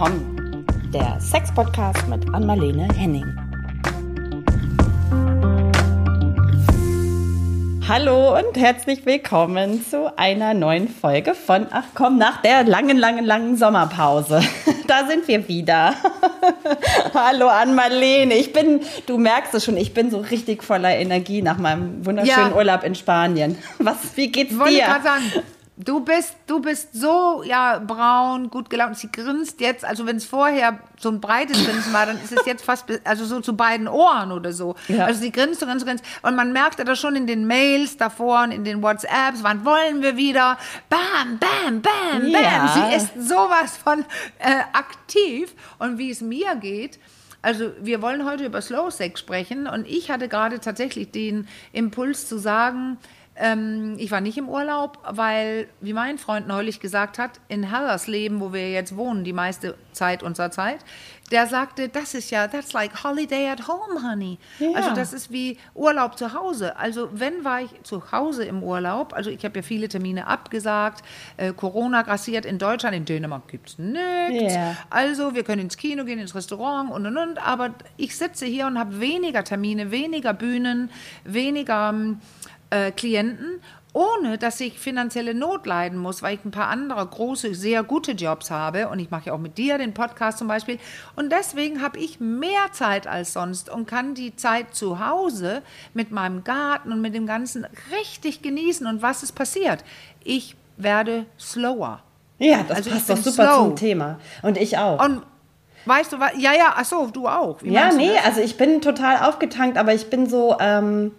komm, der Sex-Podcast mit Anmalene Henning. Hallo und herzlich willkommen zu einer neuen Folge von Ach komm, nach der langen, langen, langen Sommerpause. Da sind wir wieder. Hallo an Marlene. Ich bin, du merkst es schon, ich bin so richtig voller Energie nach meinem wunderschönen ja. Urlaub in Spanien. Was, wie geht's Wollte dir? Ich gerade sagen, Du bist, du bist so ja braun, gut gelaunt. Sie grinst jetzt, also wenn es vorher so ein breites Grinsen war, dann ist es jetzt fast, also so zu beiden Ohren oder so. Ja. Also sie grinst und grinst grinst. Und man merkte das schon in den Mails davor und in den WhatsApps, wann wollen wir wieder? Bam, bam, bam, bam. Ja. Sie ist sowas von äh, aktiv. Und wie es mir geht, also wir wollen heute über Slow Sex sprechen und ich hatte gerade tatsächlich den Impuls zu sagen, ähm, ich war nicht im Urlaub, weil, wie mein Freund neulich gesagt hat, in Hallersleben, wo wir jetzt wohnen, die meiste Zeit unserer Zeit, der sagte, das ist ja, that's like holiday at home, honey. Ja. Also das ist wie Urlaub zu Hause. Also wenn war ich zu Hause im Urlaub, also ich habe ja viele Termine abgesagt, äh, Corona grassiert in Deutschland, in Dänemark gibt es nichts. Yeah. Also wir können ins Kino gehen, ins Restaurant und und und, aber ich sitze hier und habe weniger Termine, weniger Bühnen, weniger ähm, äh, Klienten, ohne dass ich finanzielle Not leiden muss, weil ich ein paar andere große, sehr gute Jobs habe. Und ich mache ja auch mit dir den Podcast zum Beispiel. Und deswegen habe ich mehr Zeit als sonst und kann die Zeit zu Hause mit meinem Garten und mit dem Ganzen richtig genießen. Und was ist passiert? Ich werde slower. Ja, das also passt doch super slow. zum Thema. Und ich auch. Und weißt du, ja, ja, ach so, du auch. Wie ja, nee, also ich bin total aufgetankt, aber ich bin so, ähm,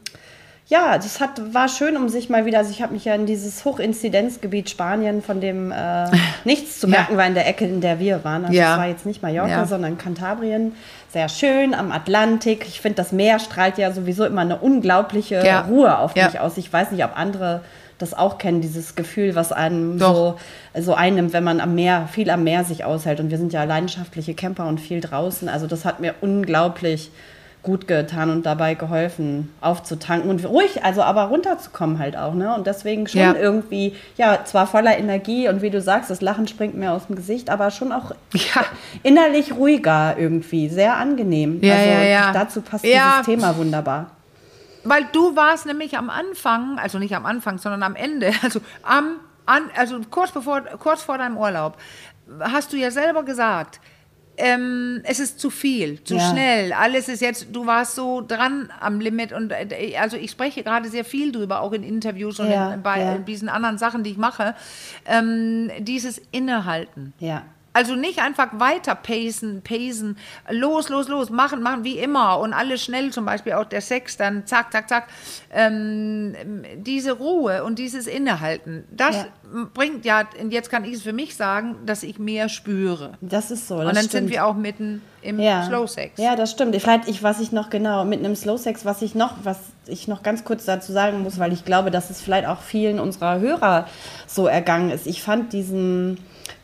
ja, das hat, war schön, um sich mal wieder, also ich habe mich ja in dieses Hochinzidenzgebiet Spanien, von dem äh, nichts zu merken ja. war in der Ecke, in der wir waren. Also ja. das war jetzt nicht Mallorca, ja. sondern Kantabrien. Sehr schön am Atlantik. Ich finde, das Meer strahlt ja sowieso immer eine unglaubliche Ruhe auf mich aus. Ich weiß nicht, ob andere das auch kennen, dieses Gefühl, was einem so, so einnimmt, wenn man am Meer, viel am Meer sich aushält. Und wir sind ja leidenschaftliche Camper und viel draußen. Also das hat mir unglaublich gut getan und dabei geholfen, aufzutanken und ruhig, also aber runterzukommen halt auch, ne? Und deswegen schon ja. irgendwie, ja, zwar voller Energie und wie du sagst, das Lachen springt mir aus dem Gesicht, aber schon auch ja. innerlich ruhiger irgendwie, sehr angenehm. Ja, also ja, ja. dazu passt dieses Thema wunderbar. Weil du warst nämlich am Anfang, also nicht am Anfang, sondern am Ende, also am, an, also kurz bevor, kurz vor deinem Urlaub, hast du ja selber gesagt, ähm, es ist zu viel, zu ja. schnell. Alles ist jetzt, du warst so dran am Limit und äh, also ich spreche gerade sehr viel drüber, auch in Interviews und ja, in, bei ja. diesen anderen Sachen, die ich mache. Ähm, dieses Innehalten. Ja. Also nicht einfach weiter pacen, pacen, los, los, los, machen, machen wie immer und alles schnell, zum Beispiel auch der Sex, dann zack, zack, zack. Ähm, diese Ruhe und dieses Innehalten, das ja. bringt ja, und jetzt kann ich es für mich sagen, dass ich mehr spüre. Das ist so. Das und dann stimmt. sind wir auch mitten im ja. Slow Sex. Ja, das stimmt. Vielleicht, ich, was ich noch genau, mitten im Slow Sex, was ich noch, was ich noch ganz kurz dazu sagen muss, weil ich glaube, dass es vielleicht auch vielen unserer Hörer so ergangen ist. Ich fand diesen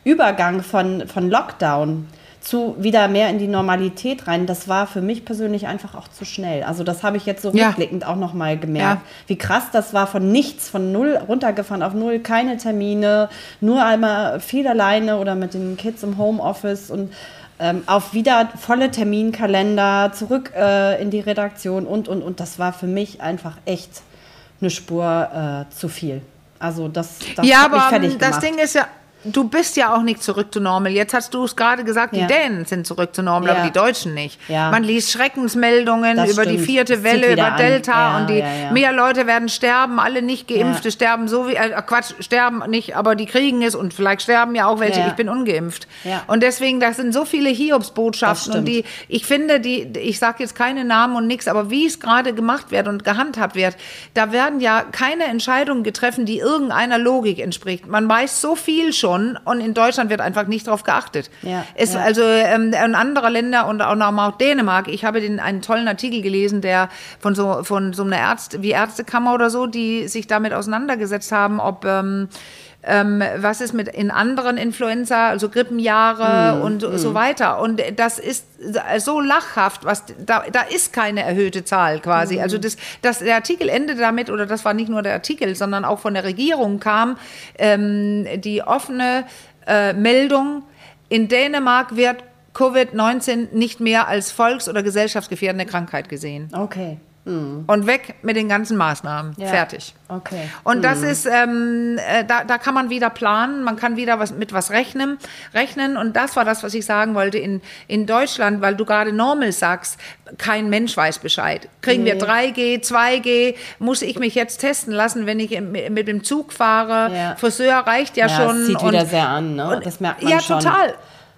Übergang von, von Lockdown zu wieder mehr in die Normalität rein, das war für mich persönlich einfach auch zu schnell. Also das habe ich jetzt so ja. rückblickend auch noch mal gemerkt, ja. wie krass das war von nichts, von null runtergefahren auf null, keine Termine, nur einmal viel alleine oder mit den Kids im Homeoffice und ähm, auf wieder volle Terminkalender, zurück äh, in die Redaktion und, und, und. Das war für mich einfach echt eine Spur äh, zu viel. Also das, das ja, hat mich fertig gemacht. das Ding ist ja du bist ja auch nicht zurück zu normal. Jetzt hast du es gerade gesagt, die ja. Dänen sind zurück zu normal, ja. aber die Deutschen nicht. Ja. Man liest Schreckensmeldungen das über stimmt. die vierte Welle, über Delta und die mehr Leute werden sterben, alle nicht Geimpfte sterben so wie äh, Quatsch, sterben nicht, aber die kriegen es und vielleicht sterben ja auch welche. Ich bin ungeimpft. Und deswegen, das sind so viele Hiobsbotschaften und die, ich finde, die, ich sage jetzt keine Namen und nichts, aber wie es gerade gemacht wird und gehandhabt wird, da werden ja keine Entscheidungen getroffen, die irgendeiner Logik entspricht. Man weiß so viel schon schon und in Deutschland wird einfach nicht darauf geachtet. Ja, es, ja. Also ähm, in anderen Ländern und auch, auch Dänemark, ich habe den, einen tollen Artikel gelesen, der von so, von so einer Ärzte, wie Ärztekammer oder so, die sich damit auseinandergesetzt haben, ob ähm, ähm, was ist mit in anderen Influenza, also Grippenjahre mm, und mm. so weiter. Und das ist so lachhaft, was da, da ist keine erhöhte Zahl quasi. Mm. Also das, das, der Artikel endete damit, oder das war nicht nur der Artikel, sondern auch von der Regierung kam ähm, die offene äh, Meldung, in Dänemark wird Covid-19 nicht mehr als volks- oder gesellschaftsgefährdende Krankheit gesehen. Okay. Mhm. Und weg mit den ganzen Maßnahmen. Ja. Fertig. Okay. Und das ist, ähm, äh, da, da kann man wieder planen, man kann wieder was, mit was rechnen, rechnen. Und das war das, was ich sagen wollte in, in Deutschland, weil du gerade normal sagst, kein Mensch weiß Bescheid. Kriegen wir 3G, 2G, muss ich mich jetzt testen lassen, wenn ich mit dem Zug fahre? Ja. Friseur reicht ja, Ja, schon. es zieht und- wieder sehr an, ne? Das merkt man ja, schon. total.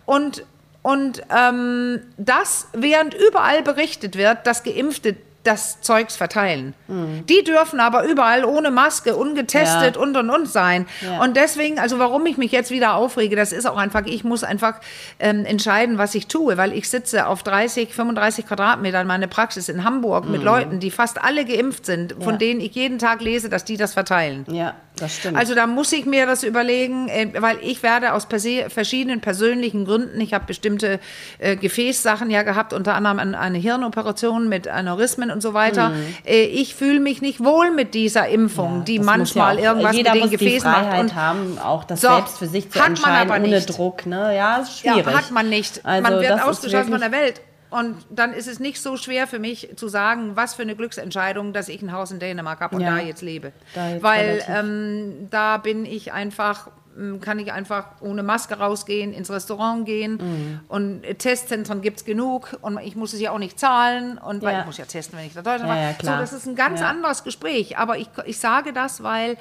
Und, und ähm, das, während überall berichtet wird, dass Geimpfte das Zeugs verteilen. Die dürfen aber überall ohne Maske, ungetestet Ja. und und und sein. Ja. Und deswegen, also warum ich mich jetzt wieder aufrege, das ist auch einfach, ich muss einfach ähm, entscheiden, was ich tue, weil ich sitze auf 30, 35 Quadratmetern meine Praxis in Hamburg mit Leuten, die fast alle geimpft sind, von Ja. denen ich jeden Tag lese, dass die das verteilen. Ja, das stimmt. Also da muss ich mir das überlegen, äh, weil ich werde aus verschiedenen persönlichen Gründen, ich habe bestimmte äh, Gefäßsachen ja gehabt, unter anderem an, eine Hirnoperation mit Aneurysmen und so weiter. Äh, ich fühle mich nicht wohl mit dieser Impfung, Ja, die manchmal ja auch, irgendwas mit den Gefäßen macht. Und haben, auch das So, selbst für sich zu hat man entscheiden, aber ohne nicht. Druck. Ne? Ja, ist ja, schwierig. hat man nicht. Also man wird ausgeschlossen von der Welt. Und dann ist es nicht so schwer für mich zu sagen, was für eine Glücksentscheidung, dass ich ein Haus in Dänemark habe und Ja. da jetzt lebe. Da jetzt Weil ähm, da bin ich einfach, ähm, kann ich einfach ohne Maske rausgehen, ins Restaurant gehen Mhm. und Testzentren gibt es genug und ich muss es ja auch nicht zahlen und Ja. ich muss ja testen, wenn ich nach Deutschland Ja, mache. ja. So, das ist ein ganz anderes Gespräch. Aber ich, ich sage das, weil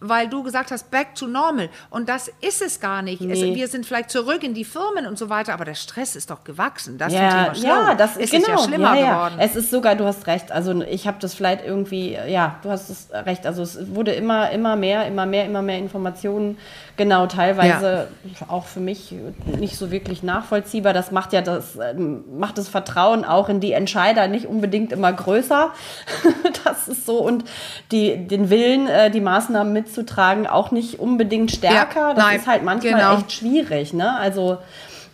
weil du gesagt hast, back to normal. Und das ist es gar nicht. Es, Nee. wir sind vielleicht zurück in die Firmen und so weiter, aber der Stress ist doch gewachsen. Das ja, Slow. ja, das ist ist genau. es ja schlimmer ja, ja. geworden. Es ist sogar, du hast recht. Also ich habe das vielleicht irgendwie, ja, du hast es recht. Also es wurde immer, immer mehr, immer mehr, immer mehr Informationen. Genau, teilweise auch für mich nicht so wirklich nachvollziehbar. Das macht ja das, ähm, macht das Vertrauen auch in die Entscheider nicht unbedingt immer größer. das ist so und die, den Willen, äh, die Maßnahmen mitzutragen, auch nicht unbedingt stärker. Ja, das nein, ist halt manchmal genau. echt schwierig. Ne? Also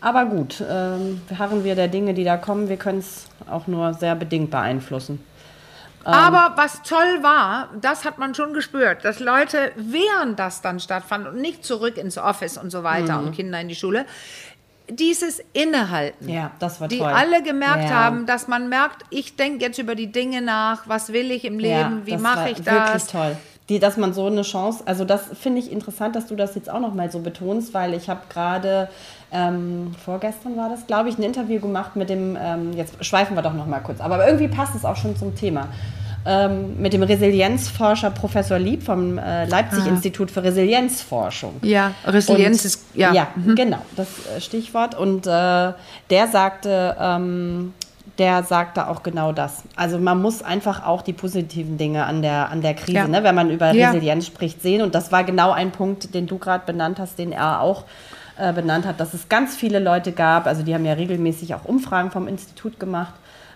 aber gut, ähm, harren wir der Dinge, die da kommen. Wir können es auch nur sehr bedingt beeinflussen. Ähm. Aber was toll war, das hat man schon gespürt, dass Leute, während das dann stattfand und nicht zurück ins Office und so weiter Mhm. und Kinder in die Schule, dieses Innehalten. Ja, das war die toll. alle gemerkt Ja. haben, dass man merkt, ich denke jetzt über die Dinge nach, was will ich im Leben, wie das mache ich Wirklich das? toll. Die, dass man so eine Chance, also das finde ich interessant, dass du das jetzt auch noch mal so betonst, weil ich habe gerade ähm, vorgestern war das, glaube ich, ein Interview gemacht mit dem, ähm, jetzt schweifen wir doch noch mal kurz, aber irgendwie passt es auch schon zum Thema. Ähm, mit dem Resilienzforscher Professor Lieb vom äh, Leipzig-Institut für Resilienzforschung. Ja, Resilienz Und- ist, ja. Ja, genau, das äh, Stichwort. Und äh, der sagte, ähm, der sagte auch genau das. Also man muss einfach auch die positiven Dinge an der, an der Krise, Ja. ne, wenn man über Ja. Resilienz spricht, sehen. Und das war genau ein Punkt, den du gerade benannt hast, den er auch äh, benannt hat, dass es ganz viele Leute gab, also die haben ja regelmäßig auch Umfragen vom Institut gemacht,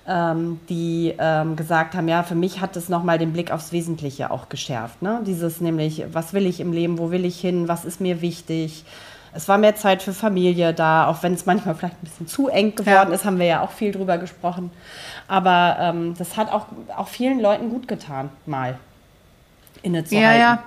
ähm, die ähm, gesagt haben, ja, für mich hat es nochmal den Blick aufs Wesentliche auch geschärft. Ne? Dieses nämlich, was will ich im Leben, wo will ich hin, was ist mir wichtig. Es war mehr Zeit für Familie da, auch wenn es manchmal vielleicht ein bisschen zu eng geworden Ja. ist, haben wir ja auch viel drüber gesprochen. Aber ähm, das hat auch, auch vielen Leuten gut getan, mal innezuhalten. Ja, ja.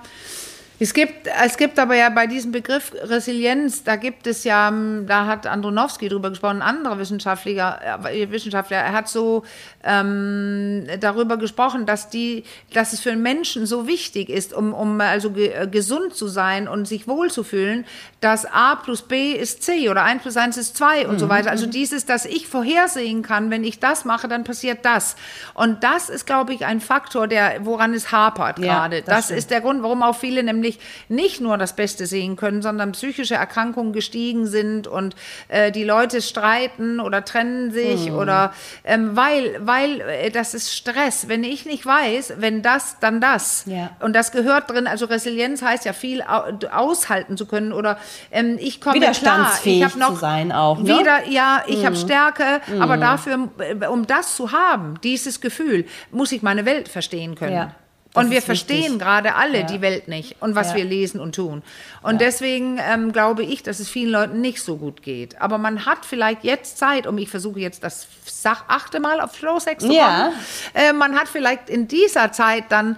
Es gibt, es gibt aber ja bei diesem Begriff Resilienz, da gibt es ja, ähm, da hat Andronowski drüber gesprochen, ein anderer Wissenschaftler, äh, Wissenschaftler, er hat so ähm, darüber gesprochen, dass die, dass es für einen Menschen so wichtig ist, um, um also ge, äh, gesund zu sein und sich wohlzufühlen, dass A plus B ist C oder 1 plus 1 ist 2 und so Mhm, weiter. Also dieses, dass ich vorhersehen kann, wenn ich das mache, dann passiert das. Und das ist, glaube ich, ein Faktor, der, woran es hapert Ja, gerade. das Das, ist der Grund, warum auch viele nämlich nicht nur das Beste sehen können, sondern psychische Erkrankungen gestiegen sind und äh, die Leute streiten oder trennen sich Mhm. oder ähm, weil, weil äh, das ist Stress. Wenn ich nicht weiß, wenn das, dann das. Ja. Und das gehört drin, also Resilienz heißt ja viel au aushalten zu können oder ähm, ich komme klar. Widerstandsfähig Ich hab noch zu sein auch, ne? Mhm. Wieder, ja, ich habe Stärke, aber dafür, äh, um das zu haben, dieses Gefühl, muss ich meine Welt verstehen können. Ja, das und wir verstehen wichtig. gerade alle Ja. die Welt nicht und was Ja. wir lesen und tun. Und deswegen ähm, glaube ich, dass es vielen Leuten nicht so gut geht. Aber man hat vielleicht jetzt Zeit, um ich versuche jetzt das Sach achte Mal auf Flow Sex zu Ja. kommen. Äh, man hat vielleicht in dieser Zeit dann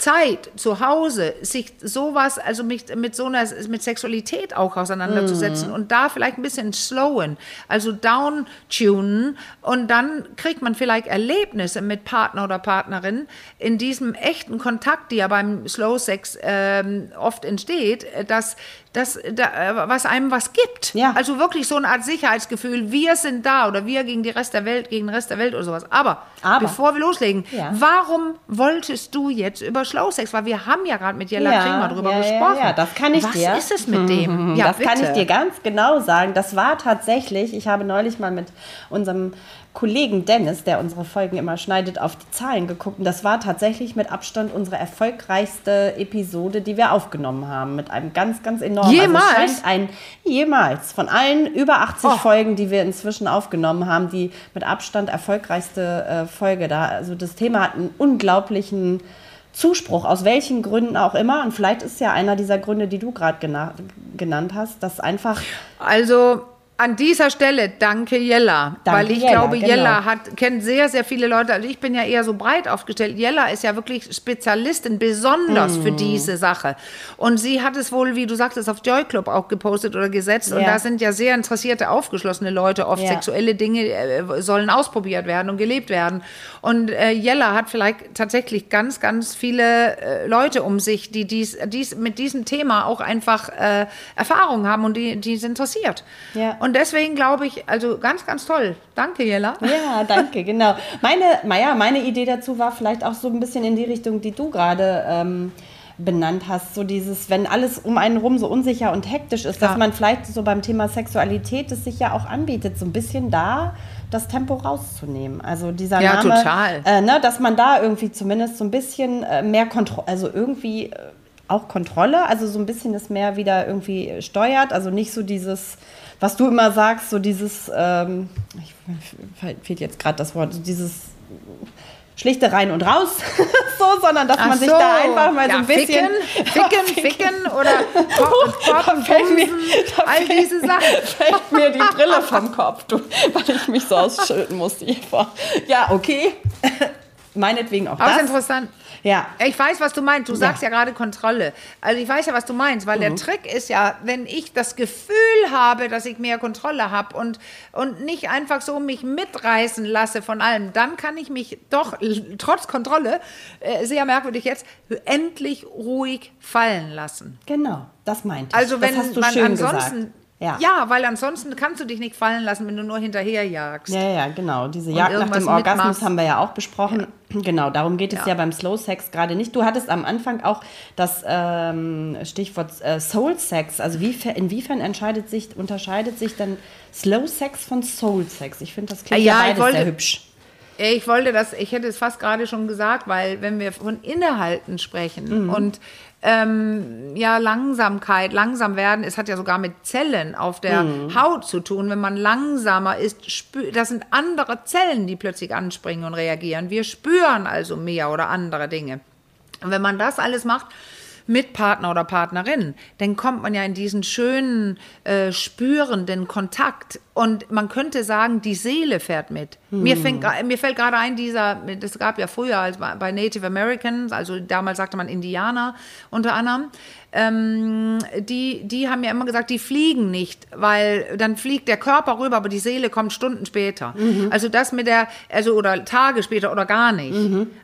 Zeit zu Hause, sich sowas, also mich mit so einer, mit Sexualität auch auseinanderzusetzen Mhm. und da vielleicht ein bisschen slowen, also downtunen und dann kriegt man vielleicht Erlebnisse mit Partner oder Partnerin in diesem echten Kontakt, die ja beim Slow Sex ähm, oft entsteht, äh, dass das, da, äh, was einem was gibt. Ja. Also wirklich so eine Art Sicherheitsgefühl, wir sind da oder wir gegen die Rest der Welt, gegen den Rest der Welt oder sowas. Aber, Aber. bevor wir loslegen, Ja. warum wolltest du jetzt über Slow Sex? Weil wir haben ja gerade mit Jella Ja, Klingmann drüber ja, gesprochen. ja, das kann ich was dir. ist es mit dem? Ja, das kann ich bitte. dir ganz genau sagen. Das war tatsächlich, ich habe neulich mal mit unserem Kollegen Dennis, der unsere Folgen immer schneidet, auf die Zahlen geguckt. Und das war tatsächlich mit Abstand unsere erfolgreichste Episode, die wir aufgenommen haben. Mit einem ganz, ganz enormen. Jemals? Also es scheint ein, jemals. Von allen über 80 Oh. Folgen, die wir inzwischen aufgenommen haben, die mit Abstand erfolgreichste äh, Folge da. Also das Thema hat einen unglaublichen Zuspruch, aus welchen Gründen auch immer. Und vielleicht ist ja einer dieser Gründe, die du gerade gena genannt hast, dass einfach Also an dieser Stelle danke Jella, Danke, weil ich Jella, glaube, genau. Jella hat, kennt sehr, sehr viele Leute. Also ich bin ja eher so breit aufgestellt. Jella ist ja wirklich Spezialistin, besonders Mm. für diese Sache. Und sie hat es wohl, wie du sagtest, auf Joy Club auch gepostet oder gesetzt. Und Ja. da sind ja sehr interessierte, aufgeschlossene Leute. Oft Ja. sexuelle Dinge äh, sollen ausprobiert werden und gelebt werden. Und äh, Jella hat vielleicht tatsächlich ganz, ganz viele äh, Leute um sich, die dies, dies mit diesem Thema auch einfach äh, Erfahrung haben und die, die es interessiert. Ja. Und deswegen glaube ich, also ganz, ganz toll. Danke, Jella. Ja, danke, genau. Meine, naja, meine Idee dazu war vielleicht auch so ein bisschen in die Richtung, die du gerade ähm, benannt hast. So dieses, wenn alles um einen rum so unsicher und hektisch ist, dass Ja. man vielleicht so beim Thema Sexualität es sich ja auch anbietet, so ein bisschen da das Tempo rauszunehmen. Also dieser Ja, Name, total. Äh, ne, dass man da irgendwie zumindest so ein bisschen äh, mehr Kontrolle, also irgendwie äh, auch Kontrolle, also so ein bisschen das mehr wieder irgendwie steuert. Also nicht so dieses, was du immer sagst, so dieses, ähm, ich, fehlt jetzt gerade das Wort, so dieses schlichte rein und raus, so, sondern dass man Ach sich so. da einfach mal so Ja, ein bisschen Ficken, ficken, ficken oder Pop, Da Pop, fällt mir- da all diese Sachen. fällt mir die Brille vom Kopf, du, weil ich mich so ausschütten musste. Eva. Ja, okay. Meinetwegen auch das. interessant. Ja, Ich weiß, was du meinst. Du sagst ja, gerade Kontrolle. Also ich weiß ja, was du meinst, weil Mhm. der Trick ist ja, wenn ich das Gefühl habe, dass ich mehr Kontrolle habe und, und nicht einfach so mich mitreißen lasse von allem, dann kann ich mich doch trotz Kontrolle, äh, sehr merkwürdig jetzt, endlich ruhig fallen lassen. genau, das meinte ich. Also wenn das hast du man schön ansonsten, gesagt. Ja. ja, weil ansonsten kannst du dich nicht fallen lassen, wenn du nur hinterherjagst. Ja, ja, genau. Diese Jagd nach dem Orgasmus mitmachst. haben wir ja auch besprochen. Genau, darum geht es Ja. ja, beim Slow Sex gerade nicht. Du hattest am Anfang auch das ähm, Stichwort äh, Soul Sex. Also wie, inwiefern entscheidet sich, unterscheidet sich dann Slow Sex von Soul Sex? Ich finde, das klingt Ja, ja, beides wollte- sehr hübsch. Ich wollte das, ich hätte es fast gerade schon gesagt, weil wenn wir von Innehalten sprechen Mhm. und ähm, ja, Langsamkeit, langsam werden, es hat ja sogar mit Zellen auf der Mhm. Haut zu tun. Wenn man langsamer ist, das sind andere Zellen, die plötzlich anspringen und reagieren. Wir spüren also mehr oder andere Dinge. Und wenn man das alles macht, mit Partner oder Partnerin, dann kommt man ja in diesen schönen, äh, spürenden Kontakt. Und man könnte sagen, die Seele fährt mit. Mir, fängt, mir fällt gerade ein, dieser, das gab ja früher als bei Native Americans, also damals sagte man Indianer unter anderem, ähm, die, die haben ja immer gesagt, die fliegen nicht, weil dann fliegt der Körper rüber, aber die Seele kommt Stunden später. Also das mit der, also oder Tage später oder gar nicht.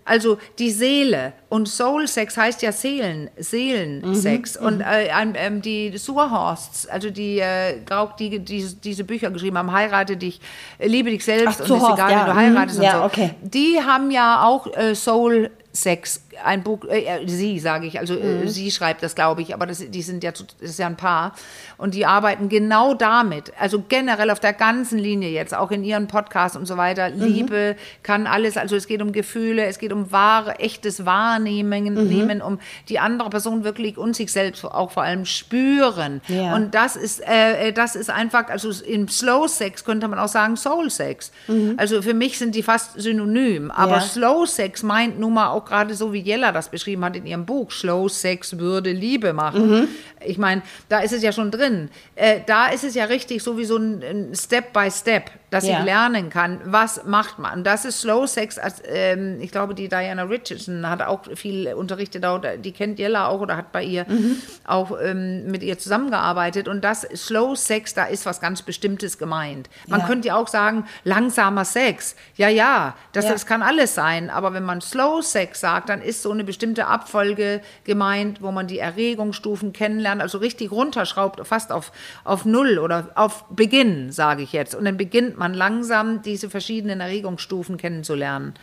Also die Seele und Soul Sex heißt ja Seelen, Seelensex. Und äh, ein- ähm, die Surhorsts, also die, äh, Grauk, die, die diese Bücher geschrieben haben, heirate dich, äh, liebe dich selbst Ach, und egal, ja, wen du mhm, heiratest ja, und so. okay. Die haben ja auch äh, Soul Sex, ein Buch, äh, äh, sie sage ich, also äh, sie schreibt das, glaube ich, aber das, die sind ja, das ist ja ein Paar und die arbeiten genau damit, also generell auf der ganzen Linie jetzt, auch in ihren Podcasts und so weiter, Liebe kann alles, also es geht um Gefühle, es geht um wahre, echtes Wahrnehmen, nehmen, um die andere Person wirklich und sich selbst auch vor allem spüren Ja. und das ist, äh, äh, das ist einfach, also im Slow Sex könnte man auch sagen Soul Sex. Also für mich sind die fast synonym. Aber Ja. Slow Sex meint nun mal auch gerade so, wie Jella das beschrieben hat in ihrem Buch, Slow Sex würde Liebe machen. Ich meine, da ist es ja schon drin. Äh, da ist es ja richtig so wie so ein, ein Step by Step. Dass Ja. ich lernen kann, was macht man. Das ist Slow Sex. Als, ähm, ich glaube, die Diana Richardson hat auch viel unterrichtet, die kennt Jella auch oder hat bei ihr Mhm. auch ähm, mit ihr zusammengearbeitet. Und das Slow Sex, da ist was ganz Bestimmtes gemeint. Man Ja. könnte ja auch sagen, langsamer Sex. Ja, ja, das, Ja. das kann alles sein. Aber wenn man Slow Sex sagt, dann ist so eine bestimmte Abfolge gemeint, wo man die Erregungsstufen kennenlernt, also richtig runterschraubt, fast auf, auf Null oder auf Beginn, sage ich jetzt. Und dann beginnt man langsam, diese verschiedenen Erregungsstufen kennenzulernen.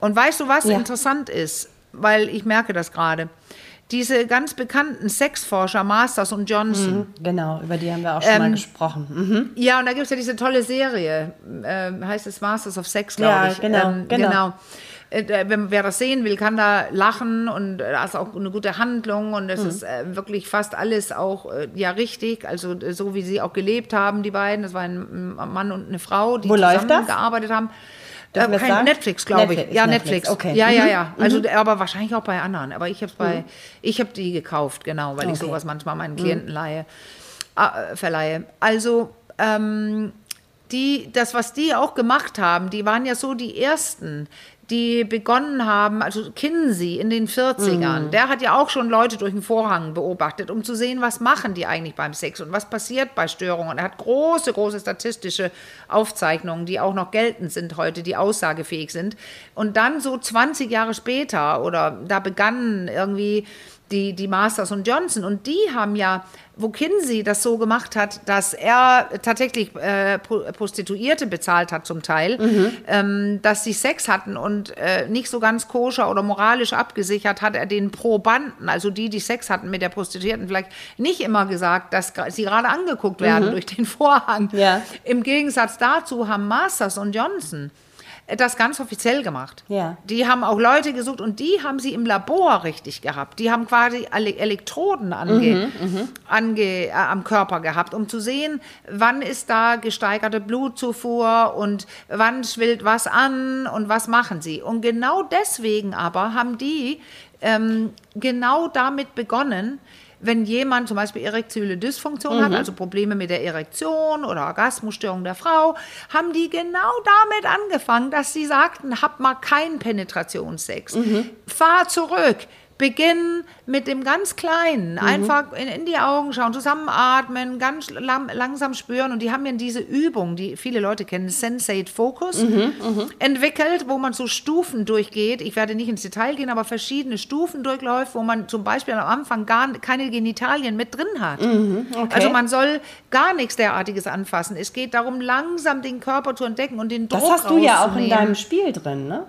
Und weißt du, was Ja. interessant ist? Weil ich merke das gerade. Diese ganz bekannten Sexforscher, Masters und Johnson, Genau, über die haben wir auch schon Ähm, mal gesprochen. Mhm. ja, und da gibt es ja diese tolle Serie, ähm, heißt es Masters of Sex, glaube Ja, ich. genau, ähm, genau. Äh, da- Wenn, wer das sehen will, kann da lachen und äh, da ist auch eine gute Handlung und Mhm. es ist äh, wirklich fast alles auch äh, ja richtig, also äh, so wie sie auch gelebt haben, die beiden. Das war ein Mann und eine Frau, die Wo zusammengearbeitet haben. Äh, kein sagen? Netflix, glaube ich. Ja, Netflix, Netflix. okay. Ja, ja, Mhm. ja. Also, aber wahrscheinlich auch bei anderen. Aber ich habe bei, ich habe die gekauft, genau, weil ich Okay. sowas manchmal meinen Klienten leihe, äh, verleihe. Also, ähm, die, das, was die auch gemacht haben, die waren ja so die ersten, die begonnen haben, also Kinsey in den 40ern, der hat ja auch schon Leute durch den Vorhang beobachtet, um zu sehen, was machen die eigentlich beim Sex und was passiert bei Störungen. Er hat große, große statistische Aufzeichnungen, die auch noch geltend sind heute, die aussagefähig sind. Und dann so 20 Jahre später oder da begannen irgendwie die, die Masters und Johnson. Und die haben ja, wo Kinsey das so gemacht hat, dass er tatsächlich äh, Pro- Prostituierte bezahlt hat zum Teil, ähm, dass sie Sex hatten und äh, nicht so ganz koscher oder moralisch abgesichert, hat er den Probanden, also die, die Sex hatten mit der Prostituierten, vielleicht nicht immer gesagt, dass sie gerade angeguckt werden durch den Vorhang. Ja. Im Gegensatz dazu haben Masters und Johnson das ganz offiziell gemacht. Ja. Die haben auch Leute gesucht und die haben sie im Labor richtig gehabt. Die haben quasi alle Elektroden ange, ange, äh, am Körper gehabt, um zu sehen, wann ist da gesteigerte Blutzufuhr und wann schwillt was an und was machen sie. Und genau deswegen aber haben die ähm, genau damit begonnen, wenn jemand zum Beispiel erektiole Dysfunktion hat, also Probleme mit der Erektion oder Orgasmusstörung der Frau, haben die genau damit angefangen, dass sie sagten, hab mal keinen Penetrationssex. Fahr zurück. Beginn mit dem ganz Kleinen. Einfach in, in die Augen schauen, zusammenatmen, ganz lam, langsam spüren. Und die haben ja diese Übung, die viele Leute kennen, Sensate Focus, entwickelt, wo man so Stufen durchgeht. Ich werde nicht ins Detail gehen, aber verschiedene Stufen durchläuft, wo man zum Beispiel am Anfang gar keine Genitalien mit drin hat. Also man soll gar nichts derartiges anfassen. Es geht darum, langsam den Körper zu entdecken und den Druck Das hast du ja auch in deinem Spiel drin, ne?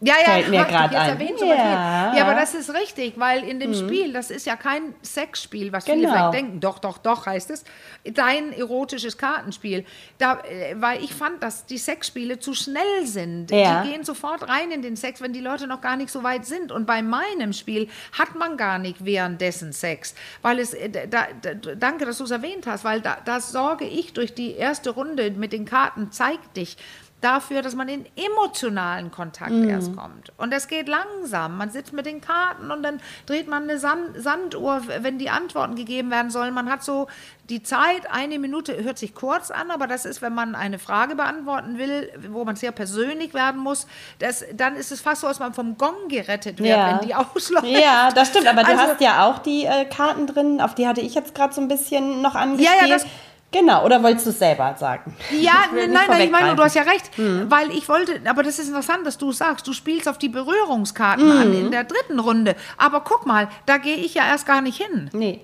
Ja, ja, Fällt mir jetzt ein. Ja. ja, aber das ist richtig, weil in dem Spiel, das ist ja kein Sexspiel, was viele Genau. vielleicht denken. Doch, doch, doch heißt es. Dein erotisches Kartenspiel. Da, äh, weil ich fand, dass die Sexspiele zu schnell sind. Ja. Die gehen sofort rein in den Sex, wenn die Leute noch gar nicht so weit sind. Und bei meinem Spiel hat man gar nicht währenddessen Sex. Weil es, äh, da, da, danke, dass du es erwähnt hast, weil da, das sorge ich durch die erste Runde mit den Karten, zeig dich dafür, dass man in emotionalen Kontakt Mhm. erst kommt. Und es geht langsam. Man sitzt mit den Karten und dann dreht man eine Sand Sanduhr, wenn die Antworten gegeben werden sollen. Man hat so die Zeit, eine Minute, hört sich kurz an, aber das ist, wenn man eine Frage beantworten will, wo man sehr persönlich werden muss, das, dann ist es fast so, als man vom Gong gerettet wird, Ja. wenn die ausläuft. Ja, das stimmt, aber du Also- hast ja auch die äh, Karten drin, auf die hatte ich jetzt gerade so ein bisschen noch angespielt. das- genau, oder wolltest du es selber sagen? Ja, nein, nein, ich meine, du hast ja recht, weil ich wollte, aber das ist interessant, dass du sagst, du spielst auf die Berührungskarten an in der dritten Runde. Aber guck mal, da gehe ich ja erst gar nicht hin. Nee.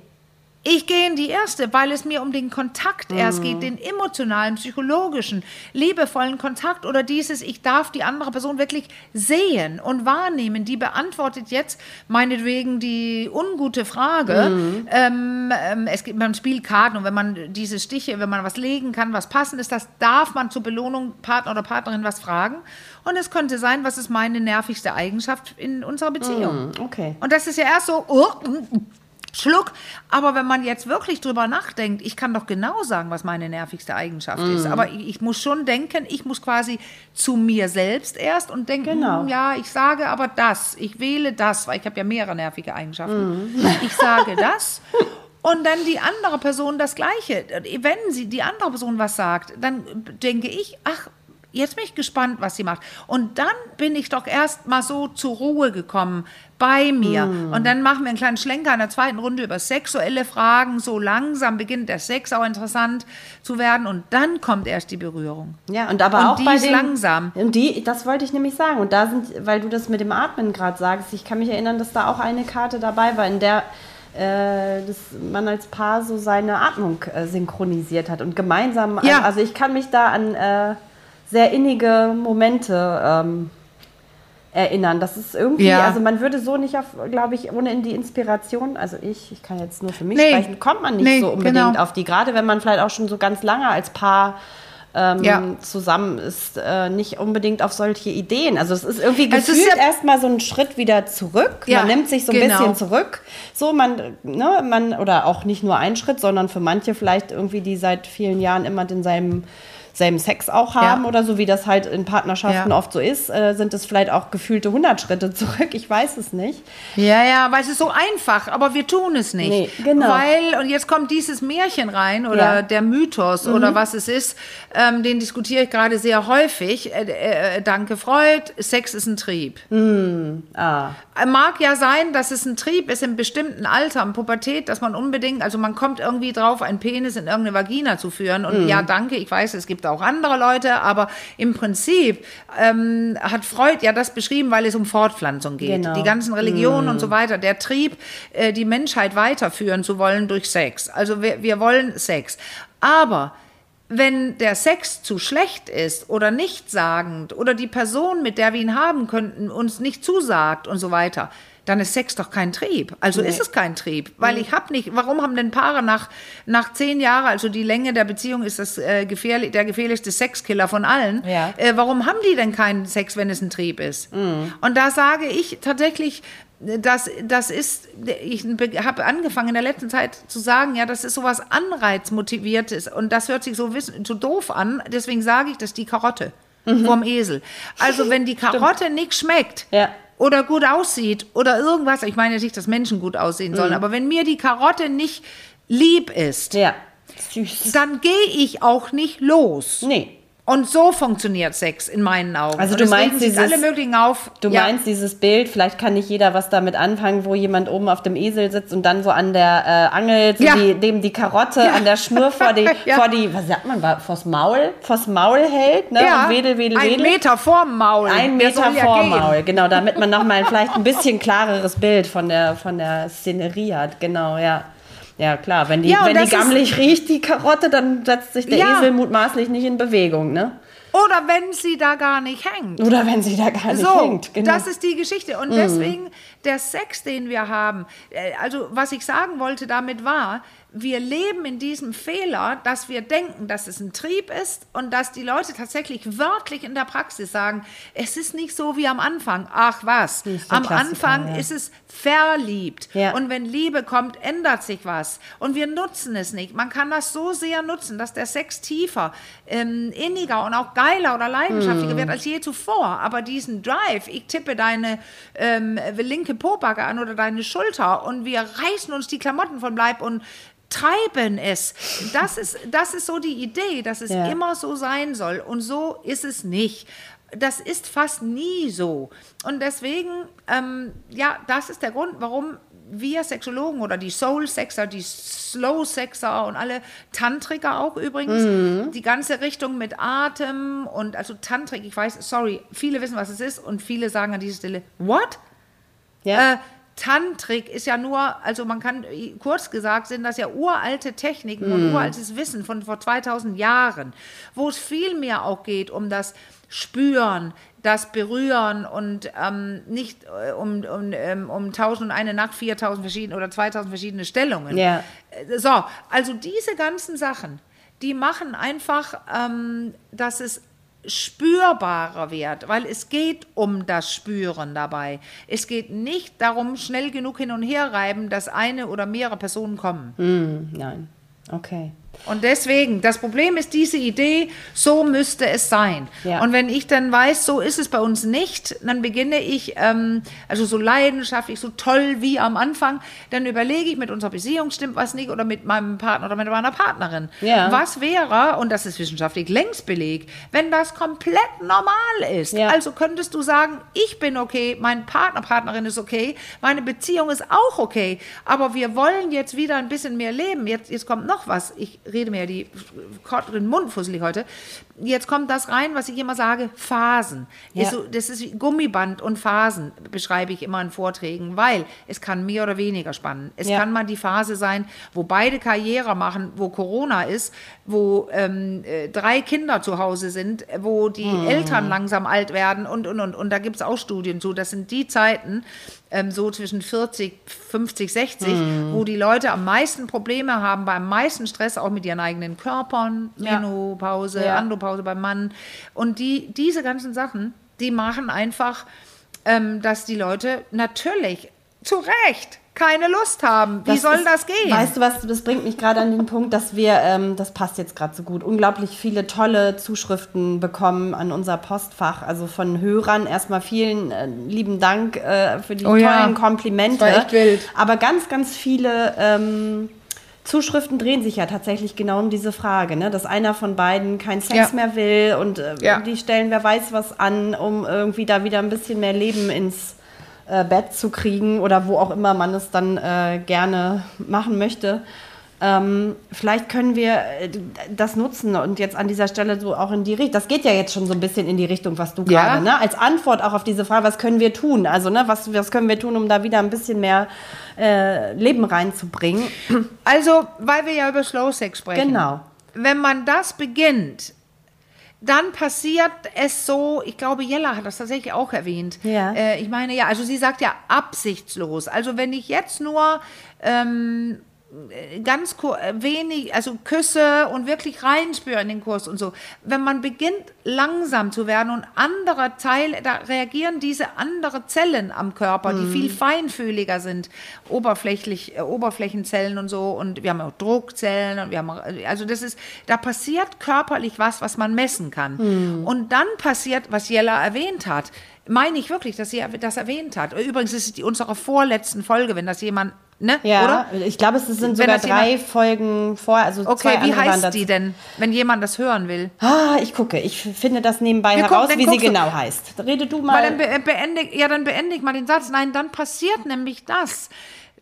Ich gehe in die erste, weil es mir um den Kontakt erst geht, den emotionalen, psychologischen, liebevollen Kontakt oder dieses, ich darf die andere Person wirklich sehen und wahrnehmen. Die beantwortet jetzt meinetwegen die ungute Frage. Ähm, ähm, es gibt, man spielt Karten und wenn man diese Stiche, wenn man was legen kann, was passend ist, das darf man zur Belohnung Partner oder Partnerin was fragen. Und es könnte sein, was ist meine nervigste Eigenschaft in unserer Beziehung. Okay. Und das ist ja erst so, oh, Schluck. Aber wenn man jetzt wirklich drüber nachdenkt, ich kann doch genau sagen, was meine nervigste Eigenschaft ist. Mhm. Aber ich, ich muss schon denken, ich muss quasi zu mir selbst erst und denken, Genau. hm, ja, ich sage aber das, ich wähle das, weil ich habe ja mehrere nervige Eigenschaften. Mhm. Ich sage das. und dann die andere Person das Gleiche. Wenn sie die andere Person was sagt, dann denke ich, ach, jetzt bin ich gespannt, was sie macht. Und dann bin ich doch erst mal so zur Ruhe gekommen bei mir. Mm. Und dann machen wir einen kleinen Schlenker in der zweiten Runde über sexuelle Fragen. So langsam beginnt der Sex auch interessant zu werden und dann kommt erst die Berührung. Ja, und aber und auch die bei ist den, langsam. Und die, das wollte ich nämlich sagen. Und da sind, weil du das mit dem Atmen gerade sagst, ich kann mich erinnern, dass da auch eine Karte dabei war, in der äh, dass man als Paar so seine Atmung äh, synchronisiert hat und gemeinsam. Ja. Also ich kann mich da an äh, sehr innige Momente ähm, erinnern. Das ist irgendwie, ja. also man würde so nicht auf, glaube ich, ohne in die Inspiration, also ich, ich kann jetzt nur für mich nee. sprechen, kommt man nicht nee, so unbedingt genau. auf die, gerade wenn man vielleicht auch schon so ganz lange als Paar ähm, ja. zusammen ist, äh, nicht unbedingt auf solche Ideen. Also es ist irgendwie gefühlt ist ja erstmal so ein Schritt wieder zurück. Ja, man nimmt sich so ein genau. bisschen zurück. So, man, ne, man, oder auch nicht nur ein Schritt, sondern für manche vielleicht irgendwie, die seit vielen Jahren immer in selben Sex auch haben ja. oder so, wie das halt in Partnerschaften ja. oft so ist, äh, sind es vielleicht auch gefühlte 100 Schritte zurück. Ich weiß es nicht. Ja, ja, weil es ist so einfach, aber wir tun es nicht. Nee, genau. Weil, und jetzt kommt dieses Märchen rein oder ja. der Mythos mhm. oder was es ist, ähm, den diskutiere ich gerade sehr häufig. Äh, äh, danke Freud, Sex ist ein Trieb. Mhm. Ah. Mag ja sein, dass es ein Trieb ist im bestimmten Alter, im Pubertät, dass man unbedingt, also man kommt irgendwie drauf, einen Penis in irgendeine Vagina zu führen. Und mhm. ja, danke, ich weiß, es gibt auch andere Leute, aber im Prinzip ähm, hat Freud ja das beschrieben, weil es um Fortpflanzung geht. Genau. Die ganzen Religionen mhm. und so weiter, der Trieb, äh, die Menschheit weiterführen zu wollen durch Sex. Also wir, wir wollen Sex. Aber wenn der Sex zu schlecht ist oder nichtssagend oder die Person, mit der wir ihn haben könnten, uns nicht zusagt und so weiter, dann ist Sex doch kein Trieb. Also nee. ist es kein Trieb, weil ich habe nicht. Warum haben denn Paare nach nach zehn Jahren, also die Länge der Beziehung ist das äh, gefährlich, der gefährlichste Sexkiller von allen. Ja. Äh, warum haben die denn keinen Sex, wenn es ein Trieb ist? Mhm. Und da sage ich tatsächlich, das, das ist, ich habe angefangen in der letzten Zeit zu sagen, ja, das ist sowas Anreizmotiviertes und das hört sich so, so doof an. Deswegen sage ich, das die Karotte mhm. vom Esel. Also wenn die Karotte nicht schmeckt, ja oder gut aussieht oder irgendwas. Ich meine nicht, dass Menschen gut aussehen sollen, mhm. aber wenn mir die Karotte nicht lieb ist, ja. dann gehe ich auch nicht los. Nee. Und so funktioniert Sex in meinen Augen. Also du meinst dieses, alle möglichen auf. Du ja. meinst dieses Bild, vielleicht kann nicht jeder was damit anfangen, wo jemand oben auf dem Esel sitzt und dann so an der äh, Angel, ja. die, dem die Karotte ja. an der Schnur vor die, vor die, was sagt man, vors Maul, vors Maul hält, ne? Ja. Und wedel, wedel, wedel. Ein Meter vorm Maul. Ein Meter vorm Maul, genau, damit man nochmal vielleicht ein bisschen klareres Bild von der, von der Szenerie hat, genau, ja. Ja, klar, wenn die, ja, wenn die gammelig riecht, die Karotte, dann setzt sich der ja. Esel mutmaßlich nicht in Bewegung, ne? Oder wenn sie da gar nicht hängt. Oder wenn sie da gar nicht so, hängt. Genau. Das ist die Geschichte. Und mhm. deswegen der Sex, den wir haben. Äh, also, was ich sagen wollte damit war, wir leben in diesem Fehler, dass wir denken, dass es ein Trieb ist und dass die Leute tatsächlich wörtlich in der Praxis sagen, es ist nicht so wie am Anfang. Ach was, am Anfang ja. ist es verliebt. Ja. Und wenn Liebe kommt, ändert sich was. Und wir nutzen es nicht. Man kann das so sehr nutzen, dass der Sex tiefer, ähm, inniger und auch geiler oder leidenschaftlicher mm. wird als je zuvor. Aber diesen Drive, ich tippe deine ähm, linke Pobacke an oder deine Schulter und wir reißen uns die Klamotten vom Leib und treiben es. Das ist, das ist so die Idee, dass es ja. immer so sein soll. Und so ist es nicht. Das ist fast nie so. Und deswegen, ähm, ja, das ist der Grund, warum wir Sexologen oder die Soul-Sexer, die Slow-Sexer und alle Tantriker auch übrigens, mhm. die ganze Richtung mit Atem und also Tantrik, ich weiß, sorry, viele wissen, was es ist und viele sagen an dieser Stelle, what? Ja. Äh, Tantrik ist ja nur, also man kann, kurz gesagt, sind das ja uralte Techniken mm. und hm. uraltes Wissen von vor 2000 Jahren, wo es viel mehr auch geht um das Spüren, das Berühren und ähm, nicht äh, um, um, ähm, um 1000 und eine Nacht, 4000 verschiedene oder 2000 verschiedene Stellungen. Yeah. So, also diese ganzen Sachen, die machen einfach, ähm, dass es spürbarer wird, weil es geht um das Spüren dabei. Es geht nicht darum, schnell genug hin und her reiben, dass eine oder mehrere Personen kommen. Mm, nein, okay. Und deswegen, das Problem ist diese Idee, so müsste es sein. Ja. Und wenn ich dann weiß, so ist es bei uns nicht, dann beginne ich, ähm, also so leidenschaftlich, so toll wie am Anfang, dann überlege ich, mit unserer Beziehung stimmt was nicht oder mit meinem Partner oder mit meiner Partnerin. Ja. Was wäre, und das ist wissenschaftlich längst belegt, wenn das komplett normal ist? Ja. Also könntest du sagen, ich bin okay, mein Partner, Partnerin ist okay, meine Beziehung ist auch okay, aber wir wollen jetzt wieder ein bisschen mehr leben. Jetzt, jetzt kommt noch was. Ich rede mir ja die den Mund fusselig heute. Jetzt kommt das rein, was ich immer sage, Phasen. Ja. Ist so, das ist Gummiband und Phasen, beschreibe ich immer in Vorträgen, weil es kann mehr oder weniger spannen. Es Ja. kann mal die Phase sein, wo beide Karriere machen, wo Corona ist, wo ähm, äh, drei Kinder zu Hause sind, wo die Hm. Eltern langsam alt werden und, und, und. Und da gibt es auch Studien zu. Das sind die Zeiten, ähm, so zwischen 40, 50, 60, Hm. wo die Leute am meisten Probleme haben, beim meisten Stress auch mit ihren eigenen Körpern, Ja. Menopause, Ja. Andropause beim Mann. Und die, diese ganzen Sachen, die machen einfach, ähm, dass die Leute natürlich zu Recht keine Lust haben. Wie Das soll ist- das gehen? Weißt du was, das bringt mich gerade an den Punkt, dass wir, ähm, das passt jetzt gerade so gut, unglaublich viele tolle Zuschriften bekommen an unser Postfach. Also von Hörern erstmal vielen äh, lieben Dank äh, für die Oh ja, tollen Komplimente. echt wild. Aber ganz, ganz viele ähm, Zuschriften drehen sich ja tatsächlich genau um diese Frage, ne? dass einer von beiden keinen Sex Ja. mehr will und äh, Ja. die stellen wer weiß was an, um irgendwie da wieder ein bisschen mehr Leben ins äh, Bett zu kriegen oder wo auch immer man es dann äh, gerne machen möchte. Ähm, vielleicht können wir äh, das nutzen und jetzt an dieser Stelle so auch in die Richtung. Das geht ja jetzt schon so ein bisschen in die Richtung, was du Ja. gerade, ne? Als Antwort auch auf diese Frage, was können wir tun? Also, ne, was, was können wir tun, um da wieder ein bisschen mehr äh, Leben reinzubringen? Also, weil wir ja über Slow Sex sprechen. Genau. Wenn man das beginnt, dann passiert es so, ich glaube, Jella hat das tatsächlich auch erwähnt. Ja. Äh, ich meine, ja, also sie sagt ja absichtslos. Also wenn ich jetzt nur ähm, äh, ganz äh, wenig, also Küsse und wirklich reinspüre in den Kurs und so. Wenn man beginnt, langsam zu werden und andere Teile, da reagieren diese andere Zellen am Körper, die viel feinfühliger sind, oberflächlich, äh, Oberflächenzellen und so. Und wir haben auch Druckzellen und wir haben, auch- also das ist, da passiert körperlich was, was man messen kann. Und dann passiert, was Jella erwähnt hat. Meine ich wirklich, dass sie das erwähnt hat. Übrigens ist es die unsere vorletzten Folge, wenn das jemand, ne, Ja, oder? ich glaube, es sind sogar drei Folgen vor. Also zwei Okay, wie heißt die denn, wenn jemand das hören will? Ah, ich gucke. Ich finde das nebenbei Wir gucken, heraus, dann wie sie du- genau heißt. Rede du Weil mal. dann be beende, ja, dann beende ich mal den Satz. Nein, dann passiert nämlich das,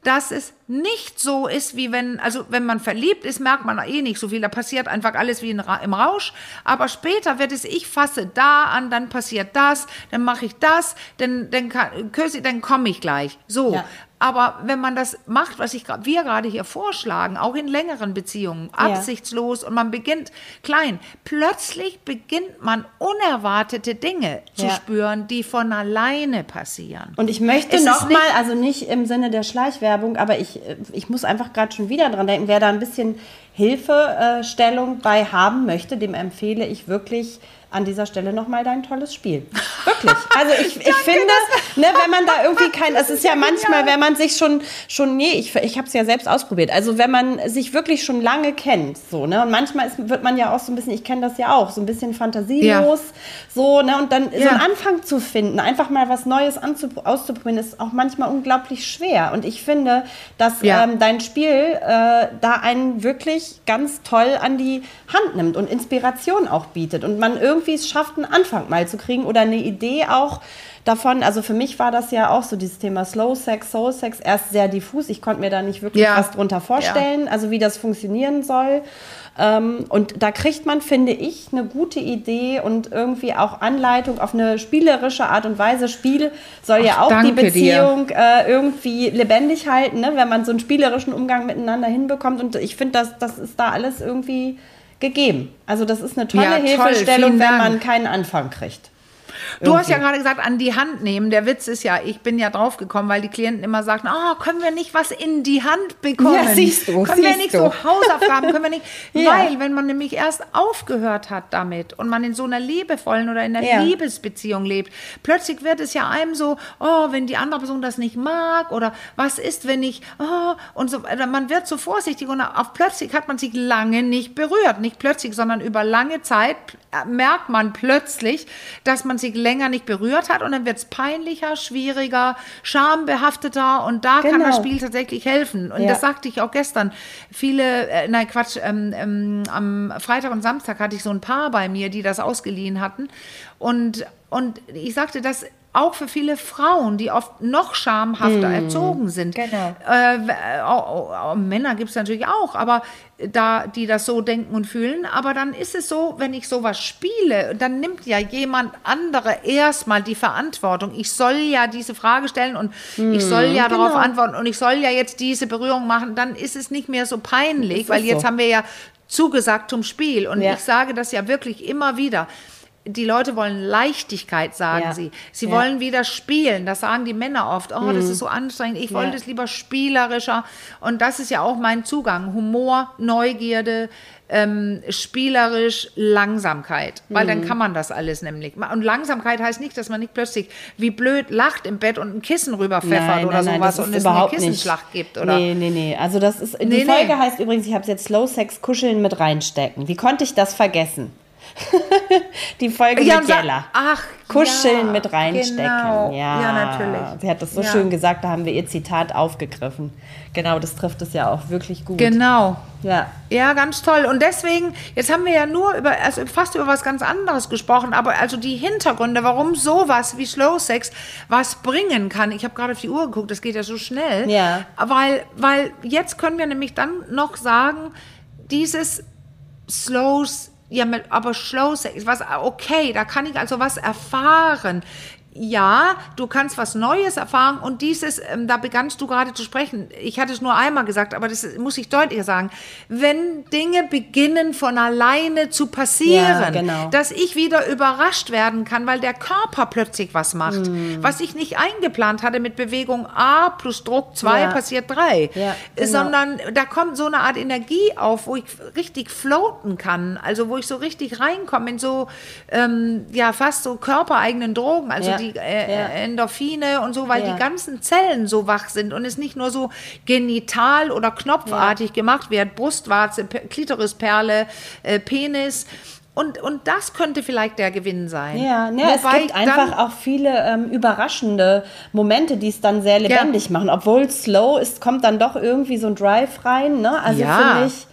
dass es nicht so ist, wie wenn, also wenn man verliebt ist, merkt man eh nicht so viel. Da passiert einfach alles wie im Rausch. Aber später wird es, ich fasse da an, dann passiert das, dann mache ich das, dann, dann, kann- küsse- dann komme ich gleich. So. Ja. Aber wenn man das macht, was ich, wir gerade hier vorschlagen, auch in längeren Beziehungen, Ja. absichtslos und man beginnt klein, plötzlich beginnt man unerwartete Dinge zu Ja. spüren, die von alleine passieren. Und ich möchte Es ist noch nicht- mal, also nicht im Sinne der Schleichwerbung, aber ich, äh, ich muss einfach gerade schon wieder dran denken, wer da ein bisschen Hilfestellung bei haben möchte, dem empfehle ich wirklich an dieser Stelle nochmal dein tolles Spiel. Wirklich. Also ich, ich finde, ne, wenn man da irgendwie kein, es ist ja manchmal, wenn man sich schon, schon nee, ich, ich habe es ja selbst ausprobiert, also wenn man sich wirklich schon lange kennt, so, ne, und manchmal ist, wird man ja auch so ein bisschen, ich kenne das ja auch, so ein bisschen fantasielos, so, ne, und dann so Ja. einen Anfang zu finden, einfach mal was Neues auszuprobieren, ist auch manchmal unglaublich schwer. Und ich finde, dass Ja. ähm, dein Spiel äh, da einen wirklich ganz toll an die Hand nimmt und Inspiration auch bietet und man irgendwie es schafft, einen Anfang mal zu kriegen oder eine Idee auch davon. Also für mich war das ja auch so dieses Thema Slow Sex, Soul Sex erst sehr diffus. Ich konnte mir da nicht wirklich Ja. was drunter vorstellen, also wie das funktionieren soll. Ähm, und da kriegt man, finde ich, eine gute Idee und irgendwie auch Anleitung auf eine spielerische Art und Weise. Spiel soll ja Ach, auch die. Beziehung äh, irgendwie lebendig halten, ne? wenn man so einen spielerischen Umgang miteinander hinbekommt. Und ich finde, das, das ist da alles irgendwie gegeben. Also das ist eine tolle Ja, Hilfestellung, wenn man keinen Anfang kriegt. Du hast ja gerade gesagt, an die Hand nehmen. Der Witz ist ja, ich bin ja drauf gekommen, weil die Klienten immer sagten, oh, können wir nicht was in die Hand bekommen? Ja, siehst du. Können siehst wir nicht du. so Hausaufgaben, können wir nicht. Ja. Weil, wenn man nämlich erst aufgehört hat damit und man in so einer liebevollen oder in einer Ja. Liebesbeziehung lebt, plötzlich wird es ja einem so, oh, wenn die andere Person das nicht mag oder was ist, wenn ich, oh, und so, man wird so vorsichtig und auf plötzlich hat man sich lange nicht berührt. Nicht plötzlich, sondern über lange Zeit äh, merkt man plötzlich, dass man sich länger nicht berührt hat und dann wird es peinlicher, schwieriger, schambehafteter und da kann das Genau. Spiel tatsächlich helfen. Und Ja. das sagte ich auch gestern. Viele, äh, nein Quatsch, ähm, ähm, am Freitag und Samstag hatte ich so ein Paar bei mir, die das ausgeliehen hatten. Und, und ich sagte, dass auch für viele Frauen, die oft noch schamhafter erzogen sind. Genau. Äh, äh, auch, auch, Männer gibt es natürlich auch, aber da, die das so denken und fühlen. Aber dann ist es so, wenn ich sowas spiele, dann nimmt ja jemand andere erstmal die Verantwortung. Ich soll ja diese Frage stellen und ich soll ja darauf genau. antworten und ich soll ja jetzt diese Berührung machen. Dann ist es nicht mehr so peinlich, weil jetzt so. haben wir ja zugesagt zum Spiel. Und Ja. ich sage das ja wirklich immer wieder. Die Leute wollen Leichtigkeit, sagen Ja. sie. Sie Ja. wollen wieder spielen. Das sagen die Männer oft. Oh, das ist so anstrengend. Ich wollte es lieber spielerischer. Und das ist ja auch mein Zugang. Humor, Neugierde, ähm, spielerisch, Langsamkeit. Weil dann kann man das alles nämlich. Und Langsamkeit heißt nicht, dass man nicht plötzlich wie blöd lacht im Bett und ein Kissen rüberpfeffert oder sowas das und es eine überhaupt nicht. Kissenschlacht gibt. Oder? Nee, nee, nee. Also das ist, die Nee, nee. Folge heißt übrigens, ich habe es jetzt Slow Sex Kuscheln mit reinstecken. Wie konnte ich das vergessen? die Folge Ja, mit Jella. Ach, Kuscheln ja, mit reinstecken. Genau. Ja. ja, natürlich. Sie hat das so schön gesagt, da haben wir ihr Zitat aufgegriffen. Genau, das trifft es ja auch wirklich gut. Genau. Ja. Ja, ganz toll. Und deswegen, jetzt haben wir ja nur über, also fast über was ganz anderes gesprochen, aber also die Hintergründe, warum sowas wie Slow Sex was bringen kann. Ich habe gerade auf die Uhr geguckt, das geht ja so schnell. Ja. Weil, weil jetzt können wir nämlich dann noch sagen, dieses Slows, ja, aber Slow Sex, was, okay, da kann ich also was erfahren. Ja, du kannst was Neues erfahren und dieses, ähm, da begannst du gerade zu sprechen. Ich hatte es nur einmal gesagt, aber das muss ich deutlicher sagen. Wenn Dinge beginnen von alleine zu passieren, Ja, genau. dass ich wieder überrascht werden kann, weil der Körper plötzlich was macht, Hm. was ich nicht eingeplant hatte mit Bewegung A plus Druck 2 Ja. passiert 3, Ja, genau. sondern da kommt so eine Art Energie auf, wo ich richtig floaten kann, also wo ich so richtig reinkomme in so, ähm, ja, fast so körpereigenen Drogen, also Ja, die äh, ja. Endorphine und so, weil Ja. die ganzen Zellen so wach sind und es nicht nur so genital oder knopfartig gemacht wird, Brustwarze, Klitorisperle, äh, Penis. Und, und das könnte vielleicht der Gewinn sein. Ja, ne, es gibt einfach auch viele ähm, überraschende Momente, die es dann sehr lebendig machen. Obwohl es slow ist, kommt dann doch irgendwie so ein Drive rein. Ne? Also Ja. finde ich,